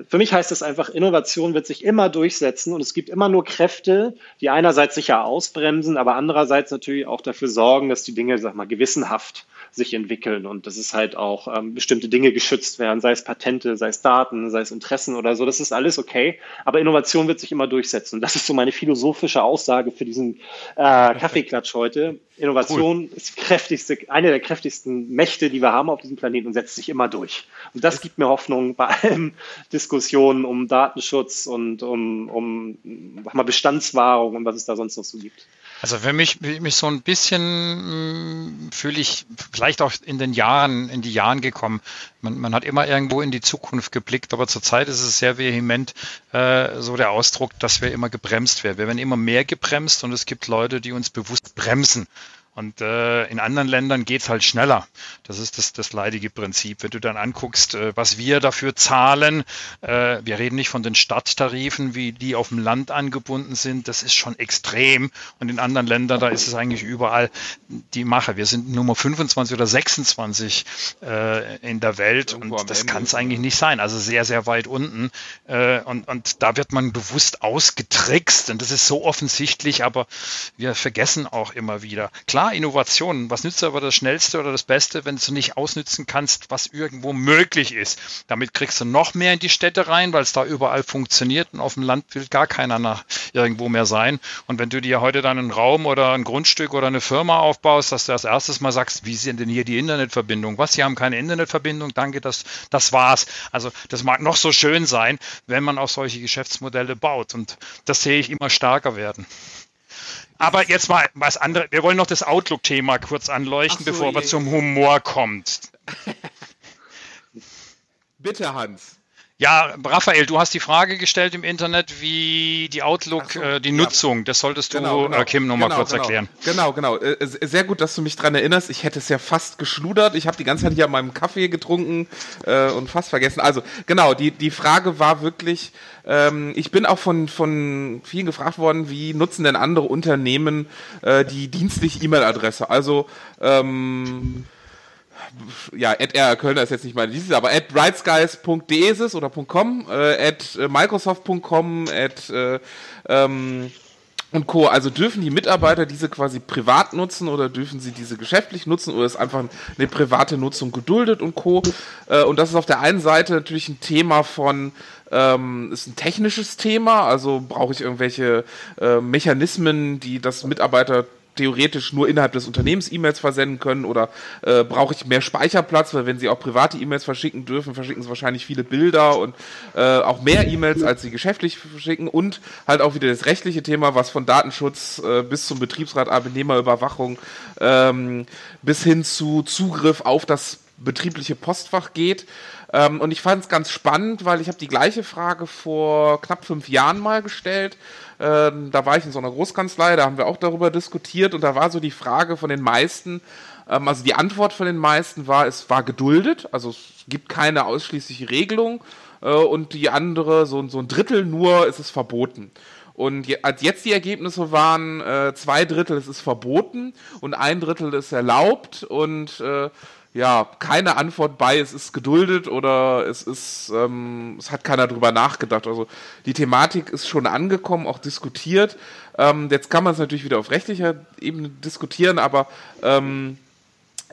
Für mich heißt das einfach, Innovation wird sich immer durchsetzen und es gibt immer nur Kräfte, die einerseits sicher ausbremsen, aber andererseits natürlich auch dafür sorgen, dass die Dinge, sag mal, gewissenhaft sich entwickeln und dass es halt auch ähm, bestimmte Dinge geschützt werden, sei es Patente, sei es Daten, sei es Interessen oder so. Das ist alles okay, aber Innovation wird sich immer durchsetzen. Das ist so meine philosophische Aussage für diesen äh, Kaffeeklatsch heute. Innovation cool. ist kräftigste, eine der kräftigsten Mächte, die wir haben auf diesem Planeten und setzt sich immer durch. Und das gibt mir Hoffnung bei allen [LAUGHS] Diskussionen um Datenschutz und um, um Bestandswahrung und was es da sonst noch so gibt. Also für mich, mich so ein bisschen hm, fühle ich vielleicht auch in den Jahren, in die Jahren gekommen. Man, man hat immer irgendwo in die Zukunft geblickt, aber zurzeit ist es sehr vehement äh, so der Ausdruck, dass wir immer gebremst werden. Wir werden immer mehr gebremst und es gibt Leute, die uns bewusst bremsen. Und äh, in anderen Ländern geht's halt schneller. Das ist das, das leidige Prinzip. Wenn du dann anguckst, äh, was wir dafür zahlen, äh, wir reden nicht von den Stadttarifen, wie die auf dem Land angebunden sind, das ist schon extrem. Und in anderen Ländern, da ist es eigentlich überall die Mache. Wir sind Nummer 25 oder 26 äh, in der Welt Irgendwo und das kann es eigentlich nicht sein. Also sehr, sehr weit unten. Äh, und, und da wird man bewusst ausgetrickst und das ist so offensichtlich, aber wir vergessen auch immer wieder. Klar, ja, Innovation. Was nützt aber das Schnellste oder das Beste, wenn du nicht ausnützen kannst, was irgendwo möglich ist? Damit kriegst du noch mehr in die Städte rein, weil es da überall funktioniert und auf dem Land will gar keiner nach irgendwo mehr sein. Und wenn du dir heute dann einen Raum oder ein Grundstück oder eine Firma aufbaust, dass du als erstes mal sagst, wie sind denn hier die Internetverbindungen? Was, sie haben keine Internetverbindung? Danke, das, das war's. Also das mag noch so schön sein, wenn man auch solche Geschäftsmodelle baut. Und das sehe ich immer stärker werden. Aber jetzt mal was anderes. Wir wollen noch das Outlook-Thema kurz anleuchten, so, bevor wir zum Humor kommt. [LAUGHS] Bitte, Hans. Ja, Raphael, du hast die Frage gestellt im Internet, wie die Outlook, so, äh, die ja. Nutzung, das solltest du genau, genau, äh, Kim nochmal genau, kurz genau. erklären. Genau, genau. Äh, sehr gut, dass du mich dran erinnerst. Ich hätte es ja fast geschludert. Ich habe die ganze Zeit hier an meinem Kaffee getrunken äh, und fast vergessen. Also, genau, die, die Frage war wirklich, ähm, ich bin auch von, von vielen gefragt worden, wie nutzen denn andere Unternehmen äh, die dienstliche E-Mail-Adresse? Also, ähm, ja, at R Kölner ist jetzt nicht meine dieses, aber at brightskies.de ist es oder .com, äh, at äh, microsoft.com, at äh, ähm, und Co. Also dürfen die Mitarbeiter diese quasi privat nutzen oder dürfen sie diese geschäftlich nutzen oder ist einfach eine private Nutzung geduldet und Co. Äh, und das ist auf der einen Seite natürlich ein Thema von ähm, ist ein technisches Thema, also brauche ich irgendwelche äh, Mechanismen, die das Mitarbeiter theoretisch nur innerhalb des Unternehmens E-Mails versenden können oder äh, brauche ich mehr Speicherplatz, weil wenn sie auch private E-Mails verschicken dürfen, verschicken sie wahrscheinlich viele Bilder und äh, auch mehr E-Mails, als sie geschäftlich verschicken und halt auch wieder das rechtliche Thema, was von Datenschutz äh, bis zum Betriebsrat, Arbeitnehmerüberwachung ähm, bis hin zu Zugriff auf das betriebliche Postfach geht. Ähm, und ich fand es ganz spannend, weil ich habe die gleiche Frage vor knapp fünf Jahren mal gestellt. Ähm, da war ich in so einer Großkanzlei, da haben wir auch darüber diskutiert und da war so die Frage von den meisten, ähm, also die Antwort von den meisten war, es war geduldet, also es gibt keine ausschließliche Regelung äh, und die andere, so, so ein Drittel nur, ist es verboten. Und als jetzt die Ergebnisse waren, äh, zwei Drittel es ist verboten und ein Drittel ist erlaubt und äh, ja, keine Antwort bei, es ist geduldet oder es ist, ähm, es hat keiner drüber nachgedacht. Also die Thematik ist schon angekommen, auch diskutiert. Ähm, jetzt kann man es natürlich wieder auf rechtlicher Ebene diskutieren, aber ähm,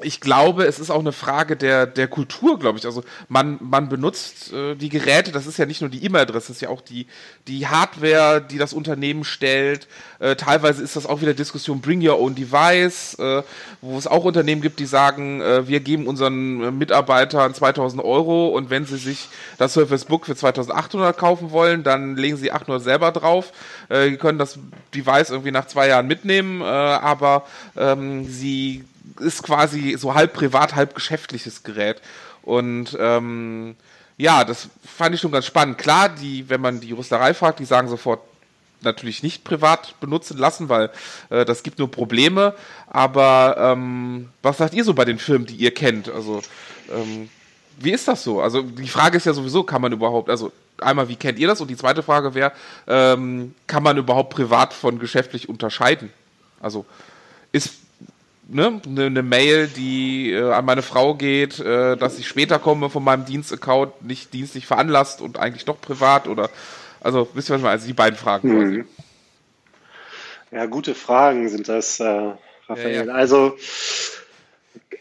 ich glaube, es ist auch eine Frage der, der Kultur, glaube ich. Also man, man benutzt äh, die Geräte, das ist ja nicht nur die E-Mail-Adresse, das ist ja auch die, die Hardware, die das Unternehmen stellt. Äh, teilweise ist das auch wieder Diskussion Bring Your Own Device, äh, wo es auch Unternehmen gibt, die sagen, äh, wir geben unseren Mitarbeitern 2000 Euro und wenn sie sich das Surface Book für 2800 kaufen wollen, dann legen sie 800 selber drauf. Äh, können das Device irgendwie nach zwei Jahren mitnehmen, äh, aber ähm, sie ist quasi so halb privat, halb geschäftliches Gerät. Und ähm, ja, das fand ich schon ganz spannend. Klar, die, wenn man die Juristerei fragt, die sagen sofort natürlich nicht privat benutzen lassen, weil äh, das gibt nur Probleme. Aber ähm, was sagt ihr so bei den Filmen, die ihr kennt? Also ähm, wie ist das so? Also die Frage ist ja sowieso, kann man überhaupt, also einmal, wie kennt ihr das? Und die zweite Frage wäre, ähm, kann man überhaupt privat von geschäftlich unterscheiden? Also ist ne, eine, eine Mail, die äh, an meine Frau geht, äh, dass ich später komme von meinem Dienstaccount, nicht dienstlich veranlasst und eigentlich doch privat oder also wisst ihr was ich meine? Also die beiden Fragen quasi. Ja, gute Fragen sind das, äh, Raphael. Ja, ja. Also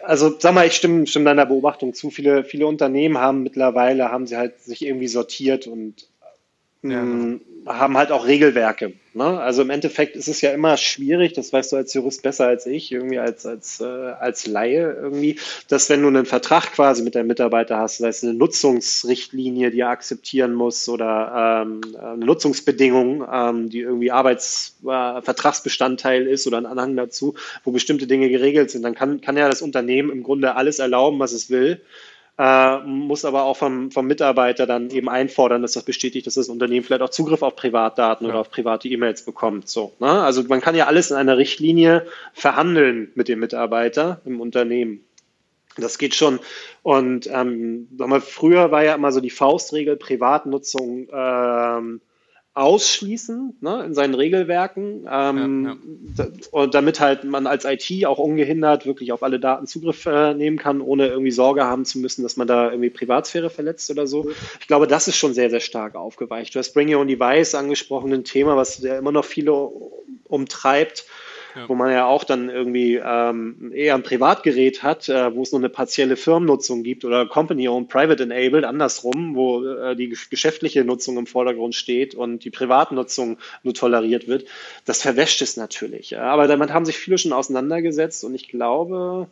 also sag mal, ich stimme, stimme deiner Beobachtung zu. Viele, viele Unternehmen haben mittlerweile, haben sie halt sich irgendwie sortiert und ja. Mm, haben halt auch Regelwerke. Ne? Also im Endeffekt ist es ja immer schwierig, das weißt du als Jurist besser als ich, irgendwie als, als, äh, als Laie irgendwie, dass wenn du einen Vertrag quasi mit deinem Mitarbeiter hast, sei es eine Nutzungsrichtlinie, die er akzeptieren muss oder ähm, eine Nutzungsbedingung, ähm, die irgendwie Arbeitsvertragsbestandteil äh, ist oder ein Anhang dazu, wo bestimmte Dinge geregelt sind, dann kann, kann ja das Unternehmen im Grunde alles erlauben, was es will äh, muss aber auch vom, vom Mitarbeiter dann eben einfordern, dass das bestätigt, dass das Unternehmen vielleicht auch Zugriff auf Privatdaten ja. oder auf private E-Mails bekommt. So, ne? Also man kann ja alles in einer Richtlinie verhandeln mit dem Mitarbeiter im Unternehmen. Das geht schon. Und ähm, sag mal, früher war ja immer so die Faustregel Privatnutzung ähm, ausschließen ne, in seinen Regelwerken ähm, ja, ja. und damit halt man als IT auch ungehindert wirklich auf alle Daten Zugriff äh, nehmen kann, ohne irgendwie Sorge haben zu müssen, dass man da irgendwie Privatsphäre verletzt oder so. Ich glaube, das ist schon sehr, sehr stark aufgeweicht. Du hast Bring Your Own Device angesprochen, ein Thema, was ja immer noch viele umtreibt ja. wo man ja auch dann irgendwie ähm, eher ein Privatgerät hat, äh, wo es nur eine partielle Firmennutzung gibt oder Company-owned, Private-enabled, andersrum, wo äh, die geschäftliche Nutzung im Vordergrund steht und die Privatnutzung nur toleriert wird. Das verwäscht es natürlich. Aber damit haben sich viele schon auseinandergesetzt und ich glaube,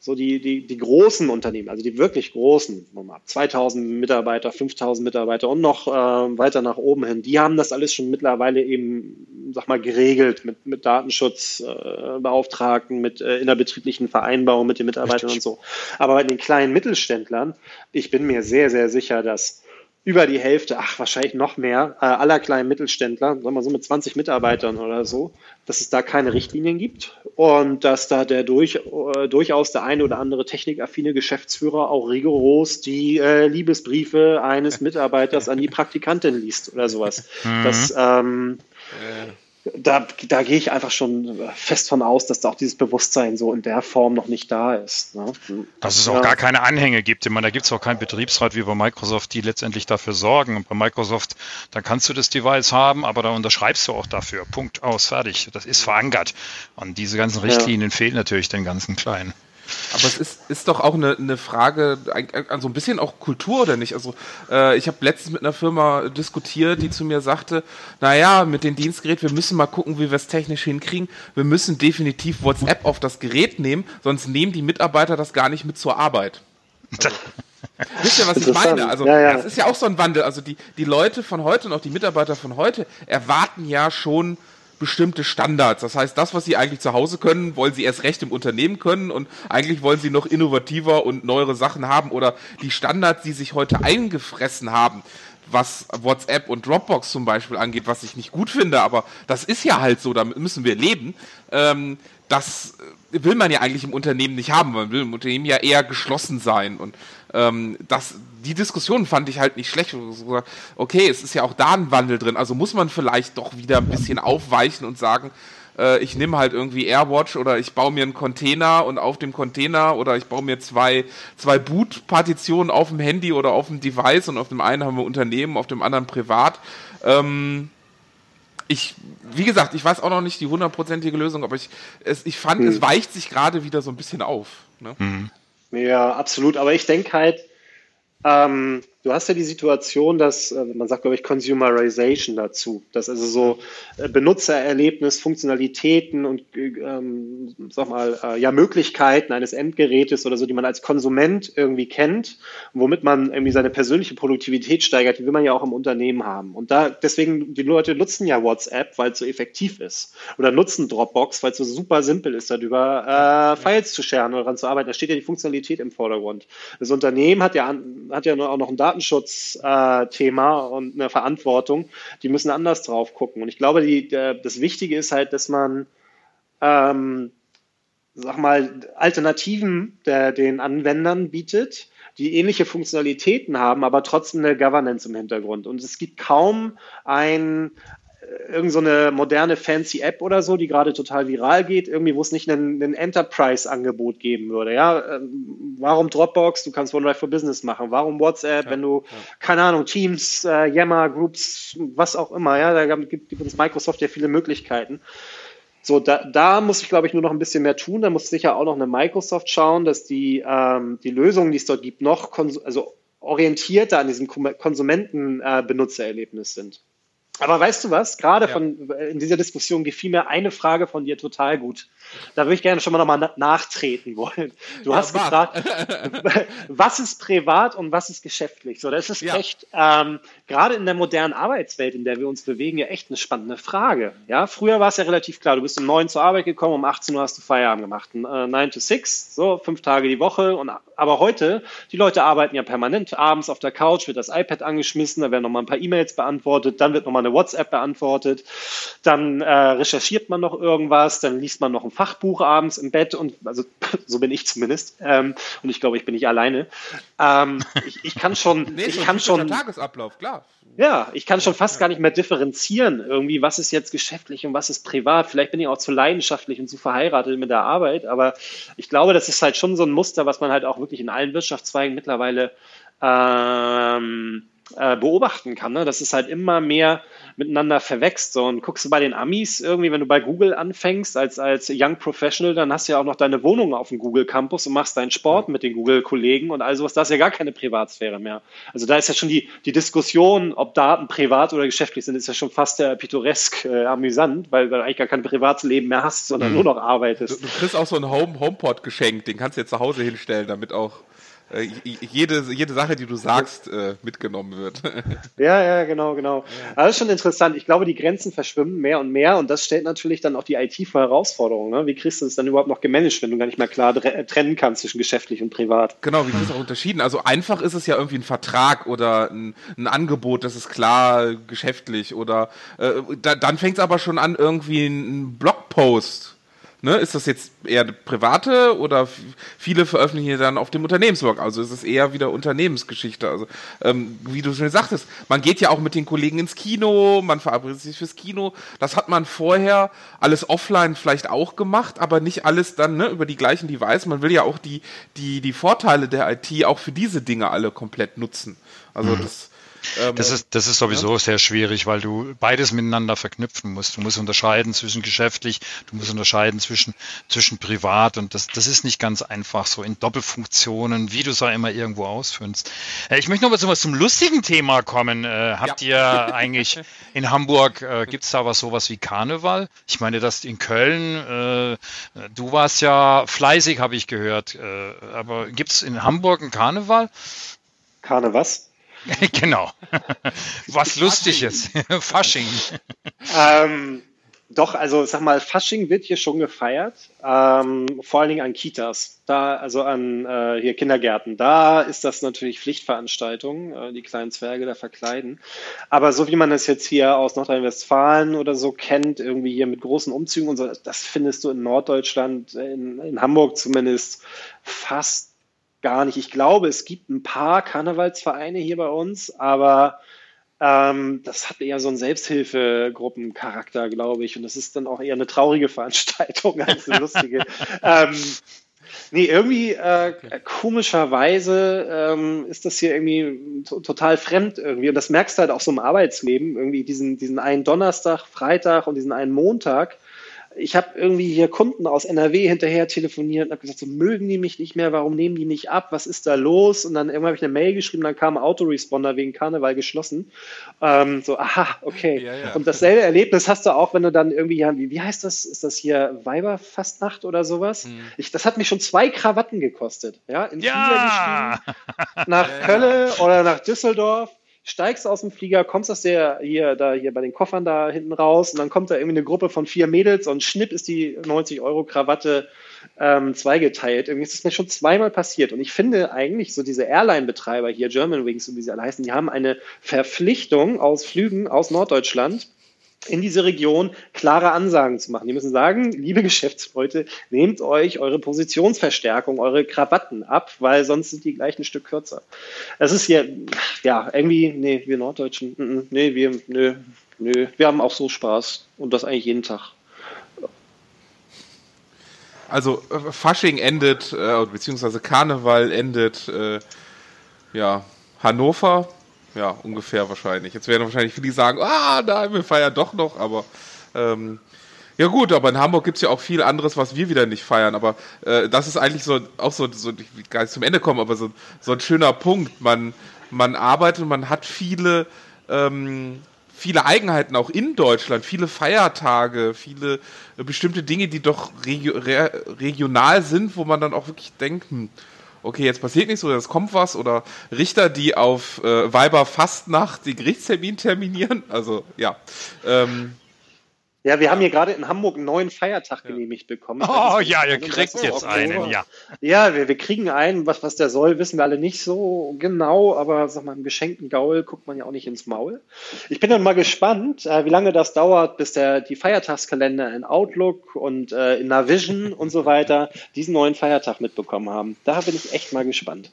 so die, die, die großen Unternehmen, also die wirklich großen, 2000 Mitarbeiter, 5000 Mitarbeiter und noch äh, weiter nach oben hin, die haben das alles schon mittlerweile eben, sag mal, geregelt mit, mit Datenschutzbeauftragten, äh, mit äh, innerbetrieblichen Vereinbarungen mit den Mitarbeitern und so. Aber bei den kleinen Mittelständlern, ich bin mir sehr, sehr sicher, dass über die Hälfte, ach, wahrscheinlich noch mehr, äh, aller kleinen Mittelständler, sagen wir so mit 20 Mitarbeitern oder so, dass es da keine Richtlinien gibt und dass da der durch, äh, durchaus der eine oder andere technikaffine Geschäftsführer auch rigoros die äh, Liebesbriefe eines Mitarbeiters an die Praktikantin liest oder sowas. [LAUGHS] Mhm. Das, ähm, äh da, da gehe ich einfach schon fest von aus, dass da auch dieses Bewusstsein so in der Form noch nicht da ist. Ne? Dass es auch ja. gar keine Anhänge gibt. Ich meine, da gibt es auch keinen Betriebsrat wie bei Microsoft, die letztendlich dafür sorgen. Und bei Microsoft, dann kannst du das Device haben, aber da unterschreibst du auch dafür. Punkt aus, fertig. Das ist verankert. Und diese ganzen Richtlinien ja. fehlen natürlich den ganzen Kleinen. Aber es ist, ist doch auch eine, eine Frage, also ein bisschen auch Kultur oder nicht? Also äh, ich habe letztens mit einer Firma diskutiert, die zu mir sagte, naja, mit den Dienstgeräten, wir müssen mal gucken, wie wir es technisch hinkriegen. Wir müssen definitiv WhatsApp auf das Gerät nehmen, sonst nehmen die Mitarbeiter das gar nicht mit zur Arbeit. Also, [LAUGHS] Wisst ihr, was ich meine? Also, ja, ja. das ist ja auch so ein Wandel. Also, die, die Leute von heute und auch die Mitarbeiter von heute erwarten ja schon bestimmte Standards. Das heißt, das, was sie eigentlich zu Hause können, wollen sie erst recht im Unternehmen können und eigentlich wollen sie noch innovativer und neuere Sachen haben oder die Standards, die sich heute eingefressen haben, was WhatsApp und Dropbox zum Beispiel angeht, was ich nicht gut finde, aber das ist ja halt so, damit müssen wir leben. Ähm, das will man ja eigentlich im Unternehmen nicht haben. Man will im Unternehmen ja eher geschlossen sein und ähm, das, die Diskussion fand ich halt nicht schlecht. Okay, es ist ja auch da ein Wandel drin. Also muss man vielleicht doch wieder ein bisschen aufweichen und sagen, äh, ich nehme halt irgendwie AirWatch oder ich baue mir einen Container und auf dem Container oder ich baue mir zwei, zwei Boot-Partitionen auf dem Handy oder auf dem Device und auf dem einen haben wir Unternehmen, auf dem anderen privat. Ähm, ich, wie gesagt, ich weiß auch noch nicht die hundertprozentige Lösung, aber ich, es, ich fand, hm. es weicht sich gerade wieder so ein bisschen auf. Ne? Hm. Ja, absolut. Aber ich denke halt, ähm, du hast ja die Situation, dass äh, man sagt, glaube ich, Consumerization dazu, dass also so äh, Benutzererlebnis, Funktionalitäten und äh, ähm, sag mal äh, ja Möglichkeiten eines Endgerätes oder so, die man als Konsument irgendwie kennt, womit man irgendwie seine persönliche Produktivität steigert, die will man ja auch im Unternehmen haben. Und da deswegen die Leute nutzen ja WhatsApp, weil es so effektiv ist, oder nutzen Dropbox, weil es so super simpel ist, darüber äh, Files zu scheren oder daran zu arbeiten. Da steht ja die Funktionalität im Vordergrund. Das Unternehmen hat ja hat ja auch noch ein Datenschutzthema äh, und eine Verantwortung, die müssen anders drauf gucken. Und ich glaube, die, der, das Wichtige ist halt, dass man ähm, sag mal, Alternativen der, den Anwendern bietet, die ähnliche Funktionalitäten haben, aber trotzdem eine Governance im Hintergrund. Und es gibt kaum ein, irgend so eine moderne fancy App oder so, die gerade total viral geht, irgendwie, wo es nicht ein, Enterprise-Angebot geben würde. Ja, ähm, warum Dropbox? Du kannst OneDrive for Business machen. Warum WhatsApp, ja, wenn du, ja. keine Ahnung, Teams, äh, Yammer, Groups, was auch immer, ja, da gibt, gibt uns Microsoft ja viele Möglichkeiten. So, da, da muss ich, glaube ich, nur noch ein bisschen mehr tun. Da muss sicher auch noch eine Microsoft schauen, dass die, ähm, die Lösungen, die es dort gibt, noch also orientierter an diesem Konsumenten-Benutzererlebnis äh, sind. Aber weißt du was? Gerade ja. von in dieser Diskussion gefiel mir eine Frage von dir total gut. Da würde ich gerne schon mal nochmal nachtreten wollen. Du ja, hast war. gefragt, [LAUGHS] was ist privat und was ist geschäftlich? So, das ist ja. echt ähm, gerade in der modernen Arbeitswelt, in der wir uns bewegen, ja echt eine spannende Frage. Ja, früher war es ja relativ klar. Du bist um neun zur Arbeit gekommen, um 18 Uhr hast du Feierabend gemacht, äh, nine to six, so fünf Tage die Woche. Und aber heute, die Leute arbeiten ja permanent abends auf der Couch, wird das iPad angeschmissen, da werden nochmal ein paar E-Mails beantwortet, dann wird nochmal eine WhatsApp beantwortet, dann äh, recherchiert man noch irgendwas, dann liest man noch ein Fachbuch abends im Bett und also [LAUGHS] so bin ich zumindest ähm, und ich glaube, ich bin nicht alleine. Ähm, ich, ich, kann schon, nee, ich kann schon Tagesablauf, klar. Ja, ich kann schon fast gar nicht mehr differenzieren, irgendwie, was ist jetzt geschäftlich und was ist privat. Vielleicht bin ich auch zu leidenschaftlich und zu verheiratet mit der Arbeit, aber ich glaube, das ist halt schon so ein Muster, was man halt auch wirklich in allen Wirtschaftszweigen mittlerweile ähm, äh, beobachten kann, ne? dass es halt immer mehr miteinander verwächst. So. Und guckst du bei den Amis irgendwie, wenn du bei Google anfängst als, als Young Professional, dann hast du ja auch noch deine Wohnung auf dem Google Campus und machst deinen Sport mit den Google-Kollegen und all sowas. Da ist ja gar keine Privatsphäre mehr. Also da ist ja schon die, die Diskussion, ob Daten privat oder geschäftlich sind, ist ja schon fast äh, pittoresk äh, amüsant, weil du eigentlich gar kein Privatsleben mehr hast, sondern mhm. nur noch arbeitest. Du, du kriegst auch so einen Home HomePod geschenkt, den kannst du jetzt zu Hause hinstellen, damit auch äh, jede, jede Sache, die du sagst, äh, mitgenommen wird. [LAUGHS] ja, ja, genau, genau. Aber das ist schon interessant. Ich glaube, die Grenzen verschwimmen mehr und mehr und das stellt natürlich dann auch die IT vor Herausforderungen. Ne? Wie kriegst du das dann überhaupt noch gemanagt, wenn du gar nicht mehr klar trennen kannst zwischen geschäftlich und privat? Genau, wie kriegst du auch unterschieden? Also einfach ist es ja irgendwie ein Vertrag oder ein, ein Angebot, das ist klar geschäftlich oder äh, da, dann fängt es aber schon an, irgendwie ein Blogpost Ne, ist das jetzt eher private oder viele veröffentlichen dann auf dem Unternehmensblog? Also ist es eher wieder Unternehmensgeschichte. Also ähm, wie du schon sagtest, man geht ja auch mit den Kollegen ins Kino, man verabredet sich fürs Kino. Das hat man vorher alles offline vielleicht auch gemacht, aber nicht alles dann ne, über die gleichen Devices. Man will ja auch die die die Vorteile der IT auch für diese Dinge alle komplett nutzen. Also mhm. das ähm, das, ist, das ist sowieso ja. sehr schwierig, weil du beides miteinander verknüpfen musst. Du musst unterscheiden zwischen geschäftlich, du musst unterscheiden zwischen, zwischen privat und das, das ist nicht ganz einfach so in Doppelfunktionen, wie du es auch immer irgendwo ausführst. Äh, ich möchte noch mal zu was zum lustigen Thema kommen. Äh, habt ja. ihr [LAUGHS] eigentlich in Hamburg, äh, gibt es da was sowas wie Karneval? Ich meine, das in Köln, äh, du warst ja fleißig, habe ich gehört, äh, aber gibt es in Hamburg einen Karneval? Karne was? [LAUGHS] genau. [LAUGHS] Was lustig ist. [LAUGHS] Fasching. Ähm, doch, also sag mal, Fasching wird hier schon gefeiert, ähm, vor allen Dingen an Kitas, da, also an äh, hier Kindergärten. Da ist das natürlich Pflichtveranstaltung, äh, die kleinen Zwerge da verkleiden. Aber so wie man das jetzt hier aus Nordrhein-Westfalen oder so kennt, irgendwie hier mit großen Umzügen und so, das findest du in Norddeutschland, in, in Hamburg zumindest, fast gar nicht. Ich glaube, es gibt ein paar Karnevalsvereine hier bei uns, aber ähm, das hat eher so einen Selbsthilfegruppencharakter, glaube ich. Und das ist dann auch eher eine traurige Veranstaltung [LAUGHS] als eine lustige. ähm, nee, irgendwie äh, komischerweise ähm, ist das hier irgendwie total fremd irgendwie. Und das merkst du halt auch so im Arbeitsleben, irgendwie diesen, diesen einen Donnerstag, Freitag und diesen einen Montag ich habe irgendwie hier Kunden aus NRW hinterher telefoniert und habe gesagt, so mögen die mich nicht mehr, warum nehmen die nicht ab, was ist da los? Und dann irgendwann habe ich eine Mail geschrieben, dann kam ein Autoresponder wegen Karneval geschlossen. Ähm, so, aha, okay. Ja, ja. Und dasselbe Erlebnis hast du auch, wenn du dann irgendwie, wie, wie heißt das? Ist das hier Weiberfastnacht oder sowas? Mhm. Ich, das hat mich schon zwei Krawatten gekostet. Ja, in ja! [LAUGHS] nach Köln oder nach Düsseldorf steigst aus dem Flieger, kommst aus der hier, da hier bei den Koffern da hinten raus und dann kommt da irgendwie eine Gruppe von vier Mädels und schnipp ist die 90 Euro Krawatte ähm, zweigeteilt. Irgendwie ist das mir schon zweimal passiert. Und ich finde eigentlich so diese Airline-Betreiber hier, Germanwings und wie sie alle heißen, die haben eine Verpflichtung aus Flügen aus Norddeutschland in diese Region klare Ansagen zu machen. Die müssen sagen, liebe Geschäftsleute, nehmt euch eure Positionsverstärkung, eure Krawatten ab, weil sonst sind die gleich ein Stück kürzer. Das ist hier, ja, irgendwie, nee, wir Norddeutschen, mm, mm, nee, wir, nö, nö, wir haben auch so Spaß und das eigentlich jeden Tag. Also äh, Fasching endet, äh, beziehungsweise Karneval endet, äh, ja, Hannover, ja, ungefähr wahrscheinlich. Jetzt werden wahrscheinlich viele sagen, ah, nein, wir feiern doch noch, aber ähm, ja gut, aber in Hamburg gibt es ja auch viel anderes, was wir wieder nicht feiern. Aber äh, das ist eigentlich so auch so, so ich will gar nicht zum Ende kommen, aber so, so ein schöner Punkt. Man, man arbeitet, man hat viele, ähm, viele Eigenheiten auch in Deutschland, viele Feiertage, viele äh, bestimmte Dinge, die doch regio re regional sind, wo man dann auch wirklich denkt, hm, okay, jetzt passiert nichts oder es kommt was oder Richter, die auf äh, Weiber Fastnacht den Gerichtstermin terminieren. Also ja. Ähm, ja, wir haben hier gerade in Hamburg einen neuen Feiertag ja. genehmigt bekommen. Oh ja, ihr kriegt jetzt einen, ja. Ja, wir, wir kriegen einen, was, was der soll, wissen wir alle nicht so genau, aber sag mal, im geschenkten Gaul guckt man ja auch nicht ins Maul. Ich bin dann mal gespannt, äh, wie lange das dauert, bis der die Feiertagskalender in Outlook und äh, in Navision und so weiter diesen neuen Feiertag mitbekommen haben. Da bin ich echt mal gespannt.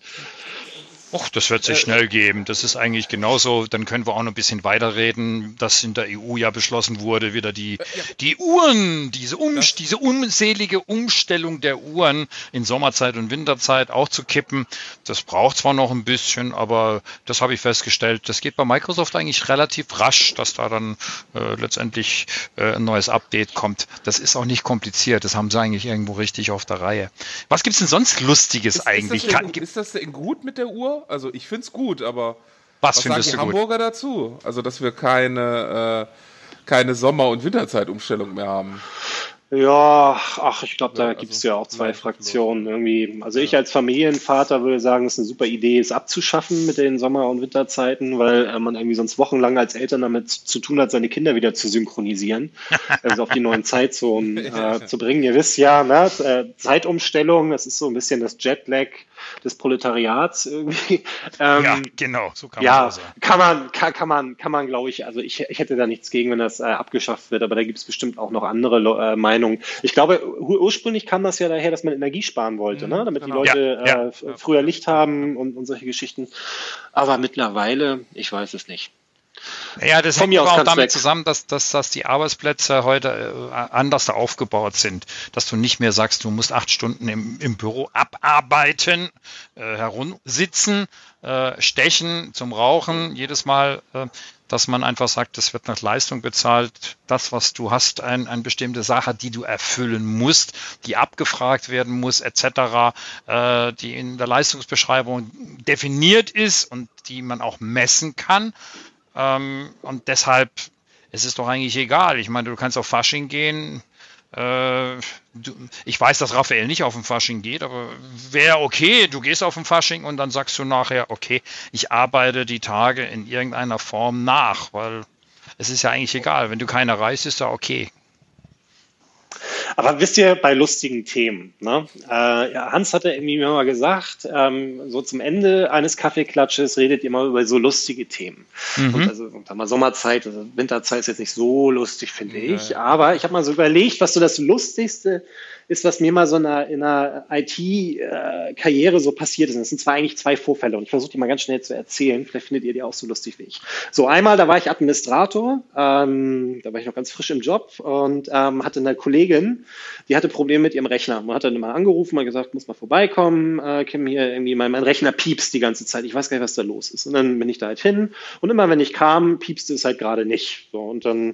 Och, das wird sich äh, schnell geben. Das ist eigentlich genauso. Dann können wir auch noch ein bisschen weiterreden, dass in der EU ja beschlossen wurde, wieder die, äh, die Uhren, diese, um, diese unselige Umstellung der Uhren in Sommerzeit und Winterzeit auch zu kippen. Das braucht zwar noch ein bisschen, aber das habe ich festgestellt. Das geht bei Microsoft eigentlich relativ rasch, dass da dann äh, letztendlich äh, ein neues Update kommt. Das ist auch nicht kompliziert. Das haben sie eigentlich irgendwo richtig auf der Reihe. Was gibt es denn sonst Lustiges ist, eigentlich? Ist das, denn, ist das denn gut mit der Uhr? Also ich finde es gut, aber was, was findest sagen die du Hamburger gut? dazu? Also dass wir keine, äh, keine Sommer- und Winterzeitumstellung mehr haben. Ja, ach, ich glaube, da also gibt es ja auch zwei Fraktionen irgendwie. Also ja. ich als Familienvater würde sagen, es ist eine super Idee, es abzuschaffen mit den Sommer- und Winterzeiten, weil äh, man irgendwie sonst wochenlang als Eltern damit zu tun hat, seine Kinder wieder zu synchronisieren, [LAUGHS] also auf die neuen [LAUGHS] Zeitzonen äh, zu bringen. Ihr wisst ja, ne, äh, Zeitumstellung, das ist so ein bisschen das Jetlag des Proletariats irgendwie. [LAUGHS] Ähm, ja, genau, so kann man ja, sagen. Kann man, kann, kann man, kann man, glaube ich, also ich, ich hätte da nichts gegen, wenn das äh, abgeschafft wird, aber da gibt es bestimmt auch noch andere äh, Meinungen. Ich glaube, ursprünglich kam das ja daher, dass man Energie sparen wollte, ne? damit genau. die Leute ja, ja, äh, früher Licht haben und, und solche Geschichten. Aber mittlerweile, ich weiß es nicht. Ja, das hängt auch damit weg. zusammen, dass, dass, dass die Arbeitsplätze heute äh, anders aufgebaut sind. Dass du nicht mehr sagst, du musst acht Stunden im, im Büro abarbeiten, äh, herumsitzen, äh, stechen zum Rauchen, jedes Mal, äh, dass man einfach sagt, das wird nach Leistung bezahlt. Das, was du hast, ein, eine bestimmte Sache, die du erfüllen musst, die abgefragt werden muss, etc., äh, die in der Leistungsbeschreibung definiert ist und die man auch messen kann. Ähm, und deshalb es ist doch eigentlich egal. Ich meine, du kannst auf Fasching gehen. Äh, ich weiß, dass Raphael nicht auf den Fasching geht, aber wäre okay, du gehst auf den Fasching und dann sagst du nachher, okay, ich arbeite die Tage in irgendeiner Form nach, weil es ist ja eigentlich egal. Wenn du keiner reist, ist ja okay. Aber wisst ihr, bei lustigen Themen, ne? äh, ja, Hans hatte irgendwie mal gesagt, ähm, so zum Ende eines Kaffeeklatsches redet ihr mal über so lustige Themen. Mhm. Und also sag mal, Sommerzeit, also Winterzeit ist jetzt nicht so lustig, finde ja. ich. Aber ich habe mal so überlegt, was so das Lustigste ist, was mir mal so in einer, in einer IT-Karriere so passiert ist. das sind zwar eigentlich zwei Vorfälle und ich versuche die mal ganz schnell zu erzählen. Vielleicht findet ihr die auch so lustig wie ich. So, einmal, da war ich Administrator, ähm, da war ich noch ganz frisch im Job und ähm, hatte eine Kollegin, die hatte Probleme mit ihrem Rechner. Man hat dann immer angerufen, mal gesagt, muss mal vorbeikommen, äh, Kim, hier irgendwie, mein, mein Rechner piepst die ganze Zeit. Ich weiß gar nicht, was da los ist. Und dann bin ich da halt hin und immer, wenn ich kam, piepste es halt gerade nicht. So, und dann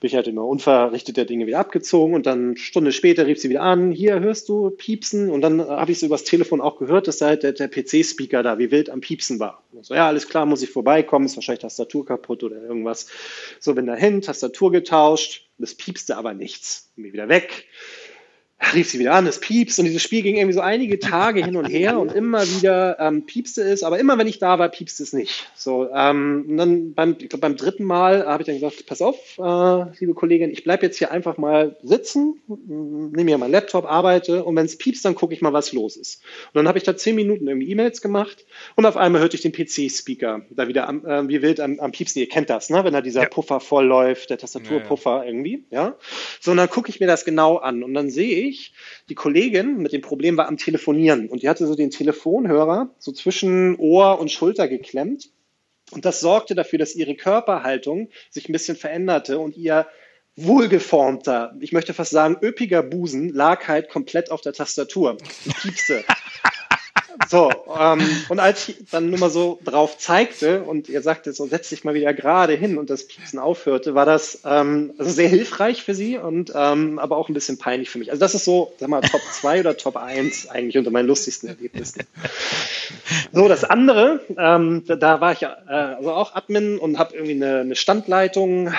bin ich halt immer unverrichtet der Dinge wieder abgezogen und dann eine Stunde später rief sie wieder an an, hier hörst du Piepsen und dann habe ich so übers Telefon auch gehört, dass da halt der, der PC-Speaker da wie wild am Piepsen war. So, ja, alles klar, muss ich vorbeikommen, ist wahrscheinlich Tastatur kaputt oder irgendwas. So, bin dahin, Tastatur getauscht, das piepste aber nichts. Bin wieder weg rief sie wieder an, es piepst und dieses Spiel ging irgendwie so einige Tage hin und her und immer wieder ähm, piepste es, aber immer wenn ich da war, piepste es nicht. So, ähm, und dann beim, ich glaub, beim dritten Mal habe ich dann gesagt, pass auf, äh, liebe Kollegin, ich bleibe jetzt hier einfach mal sitzen, nehme mir meinen Laptop, arbeite und wenn es piepst, dann gucke ich mal, was los ist. Und dann habe ich da zehn Minuten irgendwie E-Mails gemacht und auf einmal hörte ich den PC-Speaker da wieder am, äh, wie wild am, am piepsen. Ihr kennt das, ne? wenn da dieser ja. Puffer vollläuft, der Tastaturpuffer ja, ja. irgendwie, ja. So, und dann gucke ich mir das genau an und dann sehe ich, ich, die Kollegin mit dem Problem war am Telefonieren und die hatte so den Telefonhörer so zwischen Ohr und Schulter geklemmt. Und das sorgte dafür, dass ihre Körperhaltung sich ein bisschen veränderte und ihr wohlgeformter, ich möchte fast sagen, üppiger Busen lag halt komplett auf der Tastatur. Die piepste. [LAUGHS] So, ähm, und als ich dann nur mal so drauf zeigte und ihr sagte, so setz dich mal wieder gerade hin und das Piepsen aufhörte, war das ähm, also sehr hilfreich für sie und ähm, aber auch ein bisschen peinlich für mich. Also das ist so, sag mal, Top [LAUGHS] 2 oder Top 1 eigentlich unter meinen lustigsten Erlebnissen. So, das andere, ähm, da, da war ich äh, also auch Admin und habe irgendwie eine, eine Standleitung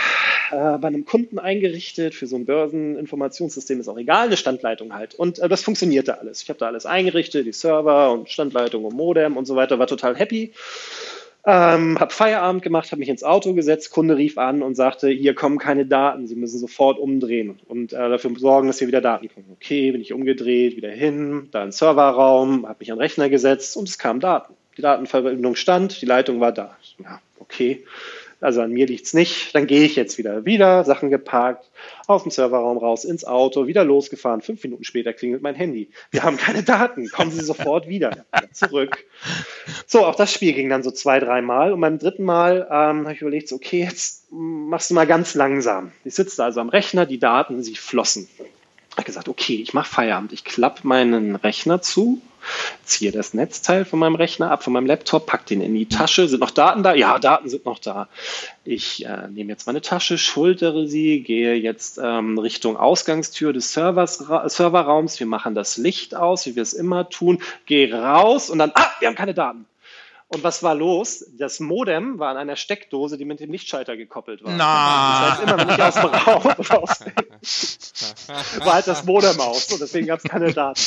äh, bei einem Kunden eingerichtet, für so ein Börseninformationssystem ist auch egal, eine Standleitung halt. Und äh, das funktionierte alles. Ich habe da alles eingerichtet, die Server und Standleitung und Modem und so weiter, war total happy. Ähm, habe Feierabend gemacht, habe mich ins Auto gesetzt, Kunde rief an und sagte, hier kommen keine Daten, Sie müssen sofort umdrehen und äh, dafür sorgen, dass hier wieder Daten kommen. Okay, bin ich umgedreht, wieder hin, da ein Serverraum, habe mich an den Rechner gesetzt und es kamen Daten. Die Datenverbindung stand, die Leitung war da. Ja, okay also an mir liegt's nicht, dann gehe ich jetzt wieder. Wieder, Sachen geparkt, aus dem Serverraum raus, ins Auto, wieder losgefahren. Fünf Minuten später klingelt mein Handy. Wir haben keine Daten, kommen Sie sofort wieder. zurück. So, auch das Spiel ging dann so zwei, drei Mal. Und beim dritten Mal ähm, habe ich überlegt, okay, jetzt machst du mal ganz langsam. Ich sitze also am Rechner, die Daten, sie flossen. Ich habe gesagt, okay, ich mache Feierabend. Ich klappe meinen Rechner zu, ziehe das Netzteil von meinem Rechner ab, von meinem Laptop, pack den in die Tasche. Sind noch Daten da? Ja, Daten sind noch da. Ich äh, nehme jetzt meine Tasche, schultere sie, gehe jetzt ähm, Richtung Ausgangstür des Servers, Serverraums. Wir machen das Licht aus, wie wir es immer tun. Gehe raus und dann, ah, wir haben keine Daten. Und was war los? Das Modem war an einer Steckdose, die mit dem Lichtschalter gekoppelt war. Na. Das heißt, immer wenn ich aus dem Raum raus war halt das Modem aus. Und deswegen gab es keine Daten.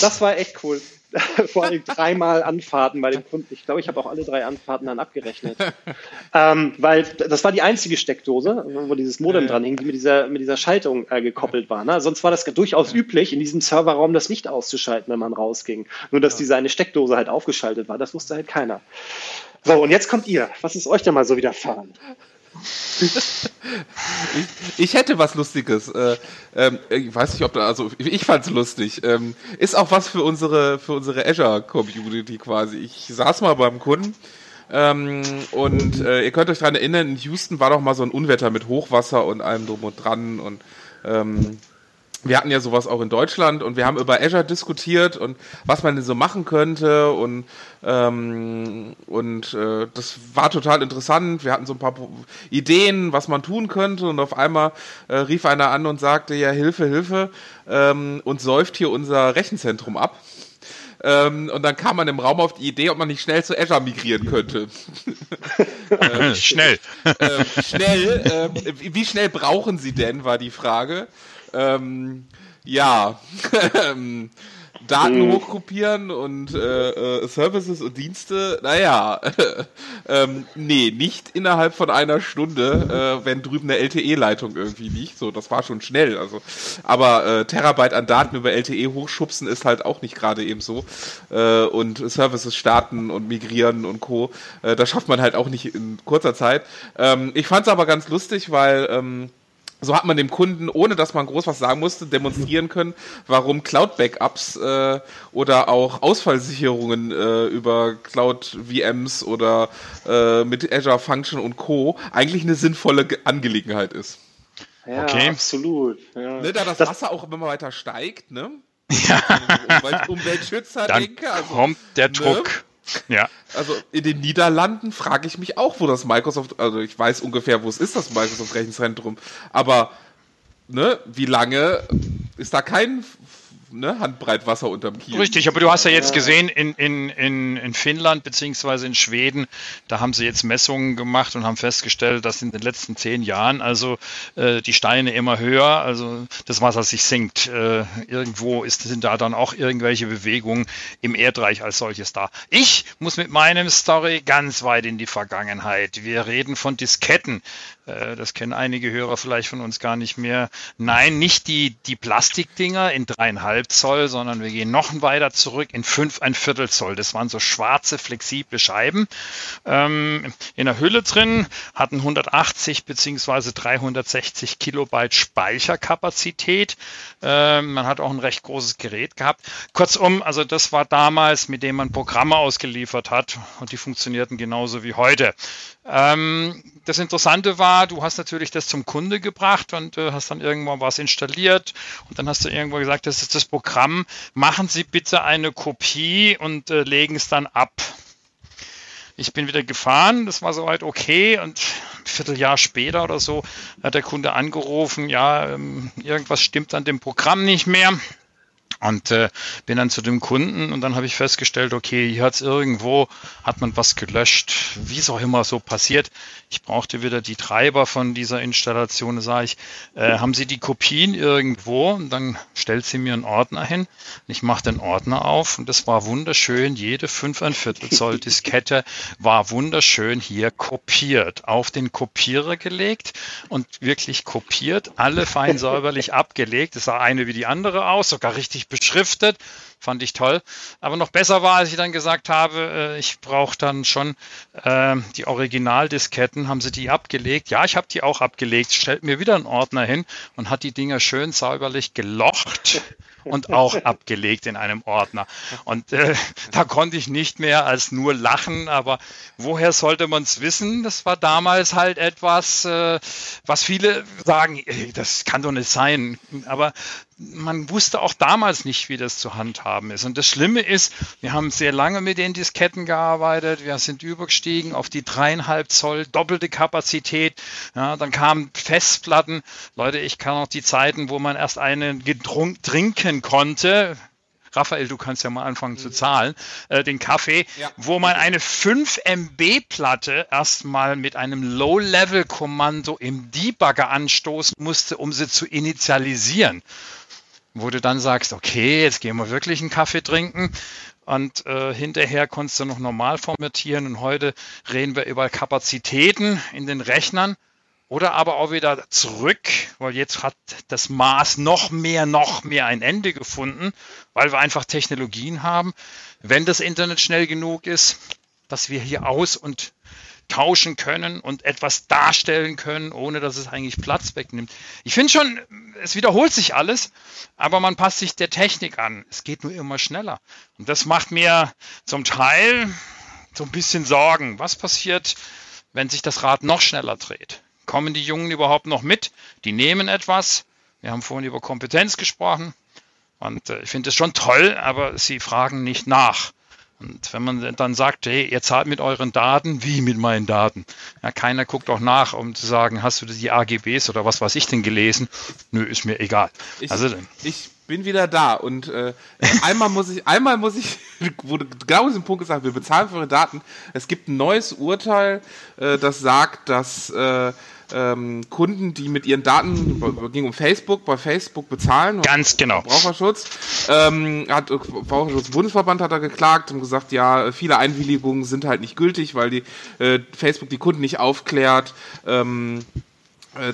Das war echt cool. [LAUGHS] Vor allem dreimal Anfahrten bei dem Kunden. Ich glaube, ich habe auch alle drei Anfahrten dann abgerechnet. [LAUGHS] ähm, weil das war die einzige Steckdose, wo dieses Modem dran hing, die mit dieser, mit dieser Schaltung äh, gekoppelt war. Ne? Sonst war das durchaus üblich, in diesem Serverraum das Licht auszuschalten, wenn man rausging. Nur, dass diese eine Steckdose halt aufgeschaltet war, das wusste halt keiner. So, und jetzt kommt ihr. Was ist euch denn mal so widerfahren? Ich, ich, hätte was Lustiges. Äh, äh, ich weiß nicht, ob da, also ich fand's lustig. Ähm, ist auch was für unsere für unsere Azure Community quasi. Ich saß mal beim Kunden ähm, und äh, ihr könnt euch daran erinnern, in Houston war doch mal so ein Unwetter mit Hochwasser und allem drum und dran und ähm, wir hatten ja sowas auch in Deutschland und wir haben über Azure diskutiert und was man denn so machen könnte und ähm, und äh, das war total interessant. Wir hatten so ein paar Ideen, was man tun könnte und auf einmal äh, rief einer an und sagte ja Hilfe, Hilfe ähm, und säuft hier unser Rechenzentrum ab. Ähm, und dann kam man im Raum auf die Idee, ob man nicht schnell zu Azure migrieren könnte. [LAUGHS] ähm, schnell. Ähm, schnell. Wie schnell brauchen Sie denn, war die Frage. Ähm, ja, [LAUGHS] Daten mhm. hochkopieren und äh, äh, Services und Dienste, naja, [LAUGHS] ähm, nee, nicht innerhalb von einer Stunde, äh, wenn drüben eine LTE-Leitung irgendwie liegt. So, das war schon schnell. Also, aber äh, Terabyte an Daten über LTE hochschubsen ist halt auch nicht gerade eben so. Äh, und Services starten und migrieren und Co. Äh, das schafft man halt auch nicht in kurzer Zeit. Ähm, ich fand es aber ganz lustig, weil ähm, so hat man dem Kunden, ohne dass man groß was sagen musste, demonstrieren können, warum Cloud-Backups äh, oder auch Ausfallsicherungen äh, über Cloud-VMs oder äh, mit Azure Function und Co. eigentlich eine sinnvolle Angelegenheit ist. Ja, okay. absolut. Ja. Ne, da das, das, Wasser auch immer weiter steigt, ne? Ja. Umwelt, Umweltschützer Dann denke. Also, kommt der ne? Druck. Ja. Also in den Niederlanden frage ich mich auch, wo das Microsoft, also ich weiß ungefähr, wo es ist, das Microsoft Rechenzentrum, aber ne, wie lange ist da kein ne, Handbreit Wasser unterm Kiel. Richtig, aber du hast ja jetzt gesehen, in, in, in, in Finnland beziehungsweise in Schweden, da haben sie jetzt Messungen gemacht und haben festgestellt, dass in den letzten zehn Jahren also äh, die Steine immer höher, also das Wasser sich sinkt. Äh, irgendwo ist, sind da dann auch irgendwelche Bewegungen im Erdreich als solches da. Ich muss mit meinem Story ganz weit in die Vergangenheit. Wir reden von Disketten. Äh, das kennen einige Hörer vielleicht von uns gar nicht mehr. Nein, nicht die, die Plastikdinger in dreieinhalb Zoll, sondern wir gehen noch weiter zurück in fünf, ein Viertel Zoll. Das waren so schwarze, flexible Scheiben. Ähm, in der Hülle drin hatten 180 beziehungsweise 360 Kilobyte Speicherkapazität. Ähm, man hat auch ein recht großes Gerät gehabt. Kurzum, also das war damals, mit dem man Programme ausgeliefert hat und die funktionierten genauso wie heute. Ähm, das Interessante war, du hast natürlich das zum Kunde gebracht und äh, hast dann irgendwann was installiert und dann hast du irgendwo gesagt, das ist das Programm, machen Sie bitte eine Kopie und äh, legen es dann ab. Ich bin wieder gefahren, das war soweit okay und ein Vierteljahr später oder so hat der Kunde angerufen, ja, ähm, irgendwas stimmt an dem Programm nicht mehr. Und äh, bin dann zu dem Kunden und dann habe ich festgestellt, okay, hier hat es irgendwo, hat man was gelöscht, wie es auch immer so passiert. Ich brauchte wieder die Treiber von dieser Installation, da sage ich, äh, haben Sie die Kopien irgendwo? Und dann stellt sie mir einen Ordner hin. Ich mache den Ordner auf und das war wunderschön. Jede 5 ein Viertel Zoll Diskette war wunderschön hier kopiert, auf den Kopierer gelegt und wirklich kopiert, alle fein [LAUGHS] säuberlich abgelegt. Es sah eine wie die andere aus, sogar richtig beschriftet. Fand ich toll. Aber noch besser war, als ich dann gesagt habe, äh, ich brauche dann schon äh, die Originaldisketten. Haben sie die abgelegt? Ja, ich habe die auch abgelegt. Stellt mir wieder einen Ordner hin und hat die Dinger schön sauberlich gelocht und auch [LAUGHS] abgelegt in einem Ordner. Und äh, da konnte ich nicht mehr als nur lachen, aber woher sollte man es wissen? Das war damals halt etwas, äh, was viele sagen, das kann doch nicht sein. Aber man wusste auch damals nicht, wie das zu handhaben ist. Und das Schlimme ist, wir haben sehr lange mit den Disketten gearbeitet, wir sind übergestiegen auf die dreieinhalb Zoll doppelte Kapazität. Ja, dann kamen Festplatten. Leute, ich kann auch die Zeiten, wo man erst einen trinken konnte, Raphael, du kannst ja mal anfangen mhm. zu zahlen, äh, den Kaffee, ja. wo man eine 5 MB Platte erstmal mit einem Low-Level-Kommando im Debugger anstoßen musste, um sie zu initialisieren. Wo du dann sagst, okay, jetzt gehen wir wirklich einen Kaffee trinken. Und äh, hinterher konntest du noch normal formatieren. Und heute reden wir über Kapazitäten in den Rechnern oder aber auch wieder zurück, weil jetzt hat das Maß noch mehr, noch mehr ein Ende gefunden, weil wir einfach Technologien haben, wenn das Internet schnell genug ist, dass wir hier aus und tauschen können und etwas darstellen können, ohne dass es eigentlich Platz wegnimmt. Ich finde schon, es wiederholt sich alles, aber man passt sich der Technik an. Es geht nur immer schneller. Und das macht mir zum Teil so ein bisschen Sorgen. Was passiert, wenn sich das Rad noch schneller dreht? Kommen die Jungen überhaupt noch mit? Die nehmen etwas. Wir haben vorhin über Kompetenz gesprochen. Und äh, ich finde es schon toll, aber sie fragen nicht nach. Und wenn man dann sagt, hey, ihr zahlt mit euren Daten, wie mit meinen Daten? Ja, keiner guckt auch nach, um zu sagen, hast du die AGBs oder was weiß ich denn gelesen? Nö, ist mir egal. Ich, also, ich bin wieder da und äh, einmal muss ich, einmal muss ich, [LAUGHS] wurde genau diesen Punkt gesagt, wir bezahlen für eure Daten. Es gibt ein neues Urteil, äh, das sagt, dass äh, ähm, Kunden, die mit ihren Daten, ging um Facebook, bei Facebook bezahlen. Ganz genau. Verbraucherschutz. Ähm, hat Verbraucherschutz Bundesverband hat da geklagt und gesagt, ja, viele Einwilligungen sind halt nicht gültig, weil die äh, Facebook die Kunden nicht aufklärt. Ähm, äh,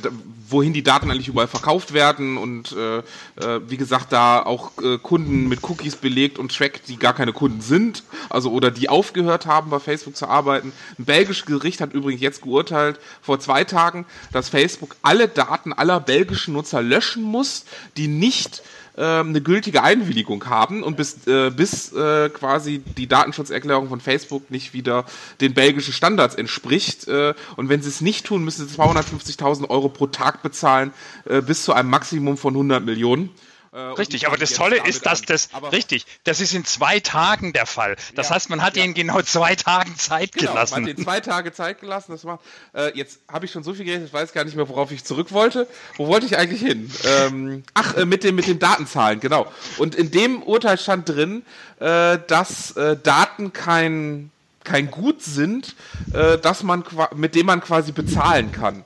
wohin die Daten eigentlich überall verkauft werden und äh, äh, wie gesagt da auch äh, Kunden mit Cookies belegt und trackt, die gar keine Kunden sind, also oder die aufgehört haben bei Facebook zu arbeiten. Ein belgisches Gericht hat übrigens jetzt geurteilt vor zwei Tagen, dass Facebook alle Daten aller belgischen Nutzer löschen muss, die nicht äh, eine gültige Einwilligung haben und bis, äh, bis äh, quasi die Datenschutzerklärung von Facebook nicht wieder den belgischen Standards entspricht. Äh, und wenn sie es nicht tun, müssen sie 250.000 Euro pro Tag bezahlen, äh, bis zu einem Maximum von 100 Millionen. Äh, richtig, aber das Tolle ist, dass das, richtig, das ist in zwei Tagen der Fall. Das ja, heißt, man hat ja. ihnen genau zwei Tagen Zeit genau, gelassen. Man hat ihnen zwei Tage Zeit gelassen. Das war, äh, jetzt habe ich schon so viel geredet, ich weiß gar nicht mehr, worauf ich zurück wollte. Wo wollte ich eigentlich hin? Ähm, ach, äh, mit, dem, mit den Datenzahlen, genau. Und in dem Urteil stand drin, äh, dass äh, Daten kein, kein Gut sind, äh, dass man, mit dem man quasi bezahlen kann.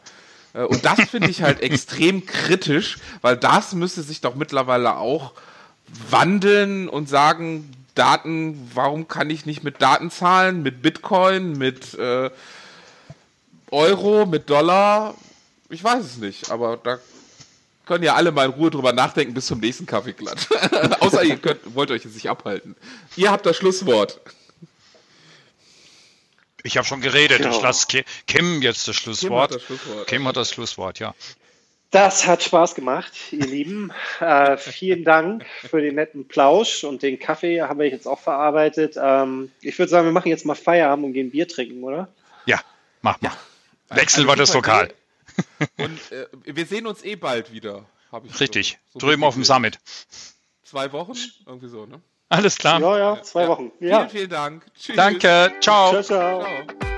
Äh, und das finde ich halt extrem kritisch, weil das müsste sich doch mittlerweile auch wandeln und sagen, Daten, warum kann ich nicht mit Daten zahlen, mit Bitcoin, mit äh, Euro, mit Dollar? Ich weiß es nicht, aber da können ja alle mal in Ruhe drüber nachdenken bis zum nächsten Kaffeeklatsch. [LAUGHS] Außer ihr könnt, wollt euch jetzt nicht abhalten. Ihr habt das Schlusswort. Ich habe schon geredet. Genau. Ich lasse Kim jetzt das Schlusswort. Kim hat das Schlusswort, Kim hat das Schlusswort ja. Das hat Spaß gemacht, ihr Lieben. [LAUGHS] Äh, vielen Dank für den netten Plausch und den Kaffee habe ich jetzt auch verarbeitet. Ähm, ich würde sagen, wir machen jetzt mal Feierabend und gehen Bier trinken, oder? Ja, mach mal. Ja. Wechseln wir das Lokal. Und äh, wir sehen uns eh bald wieder. Richtig, so, so drüben auf dem Summit. Zwei Wochen? Irgendwie so, ne? Alles klar. Ja, ja, zwei Wochen. Ja. Vielen, vielen Dank. Tschüss. Danke. Ciao. Ciao, ciao. ciao.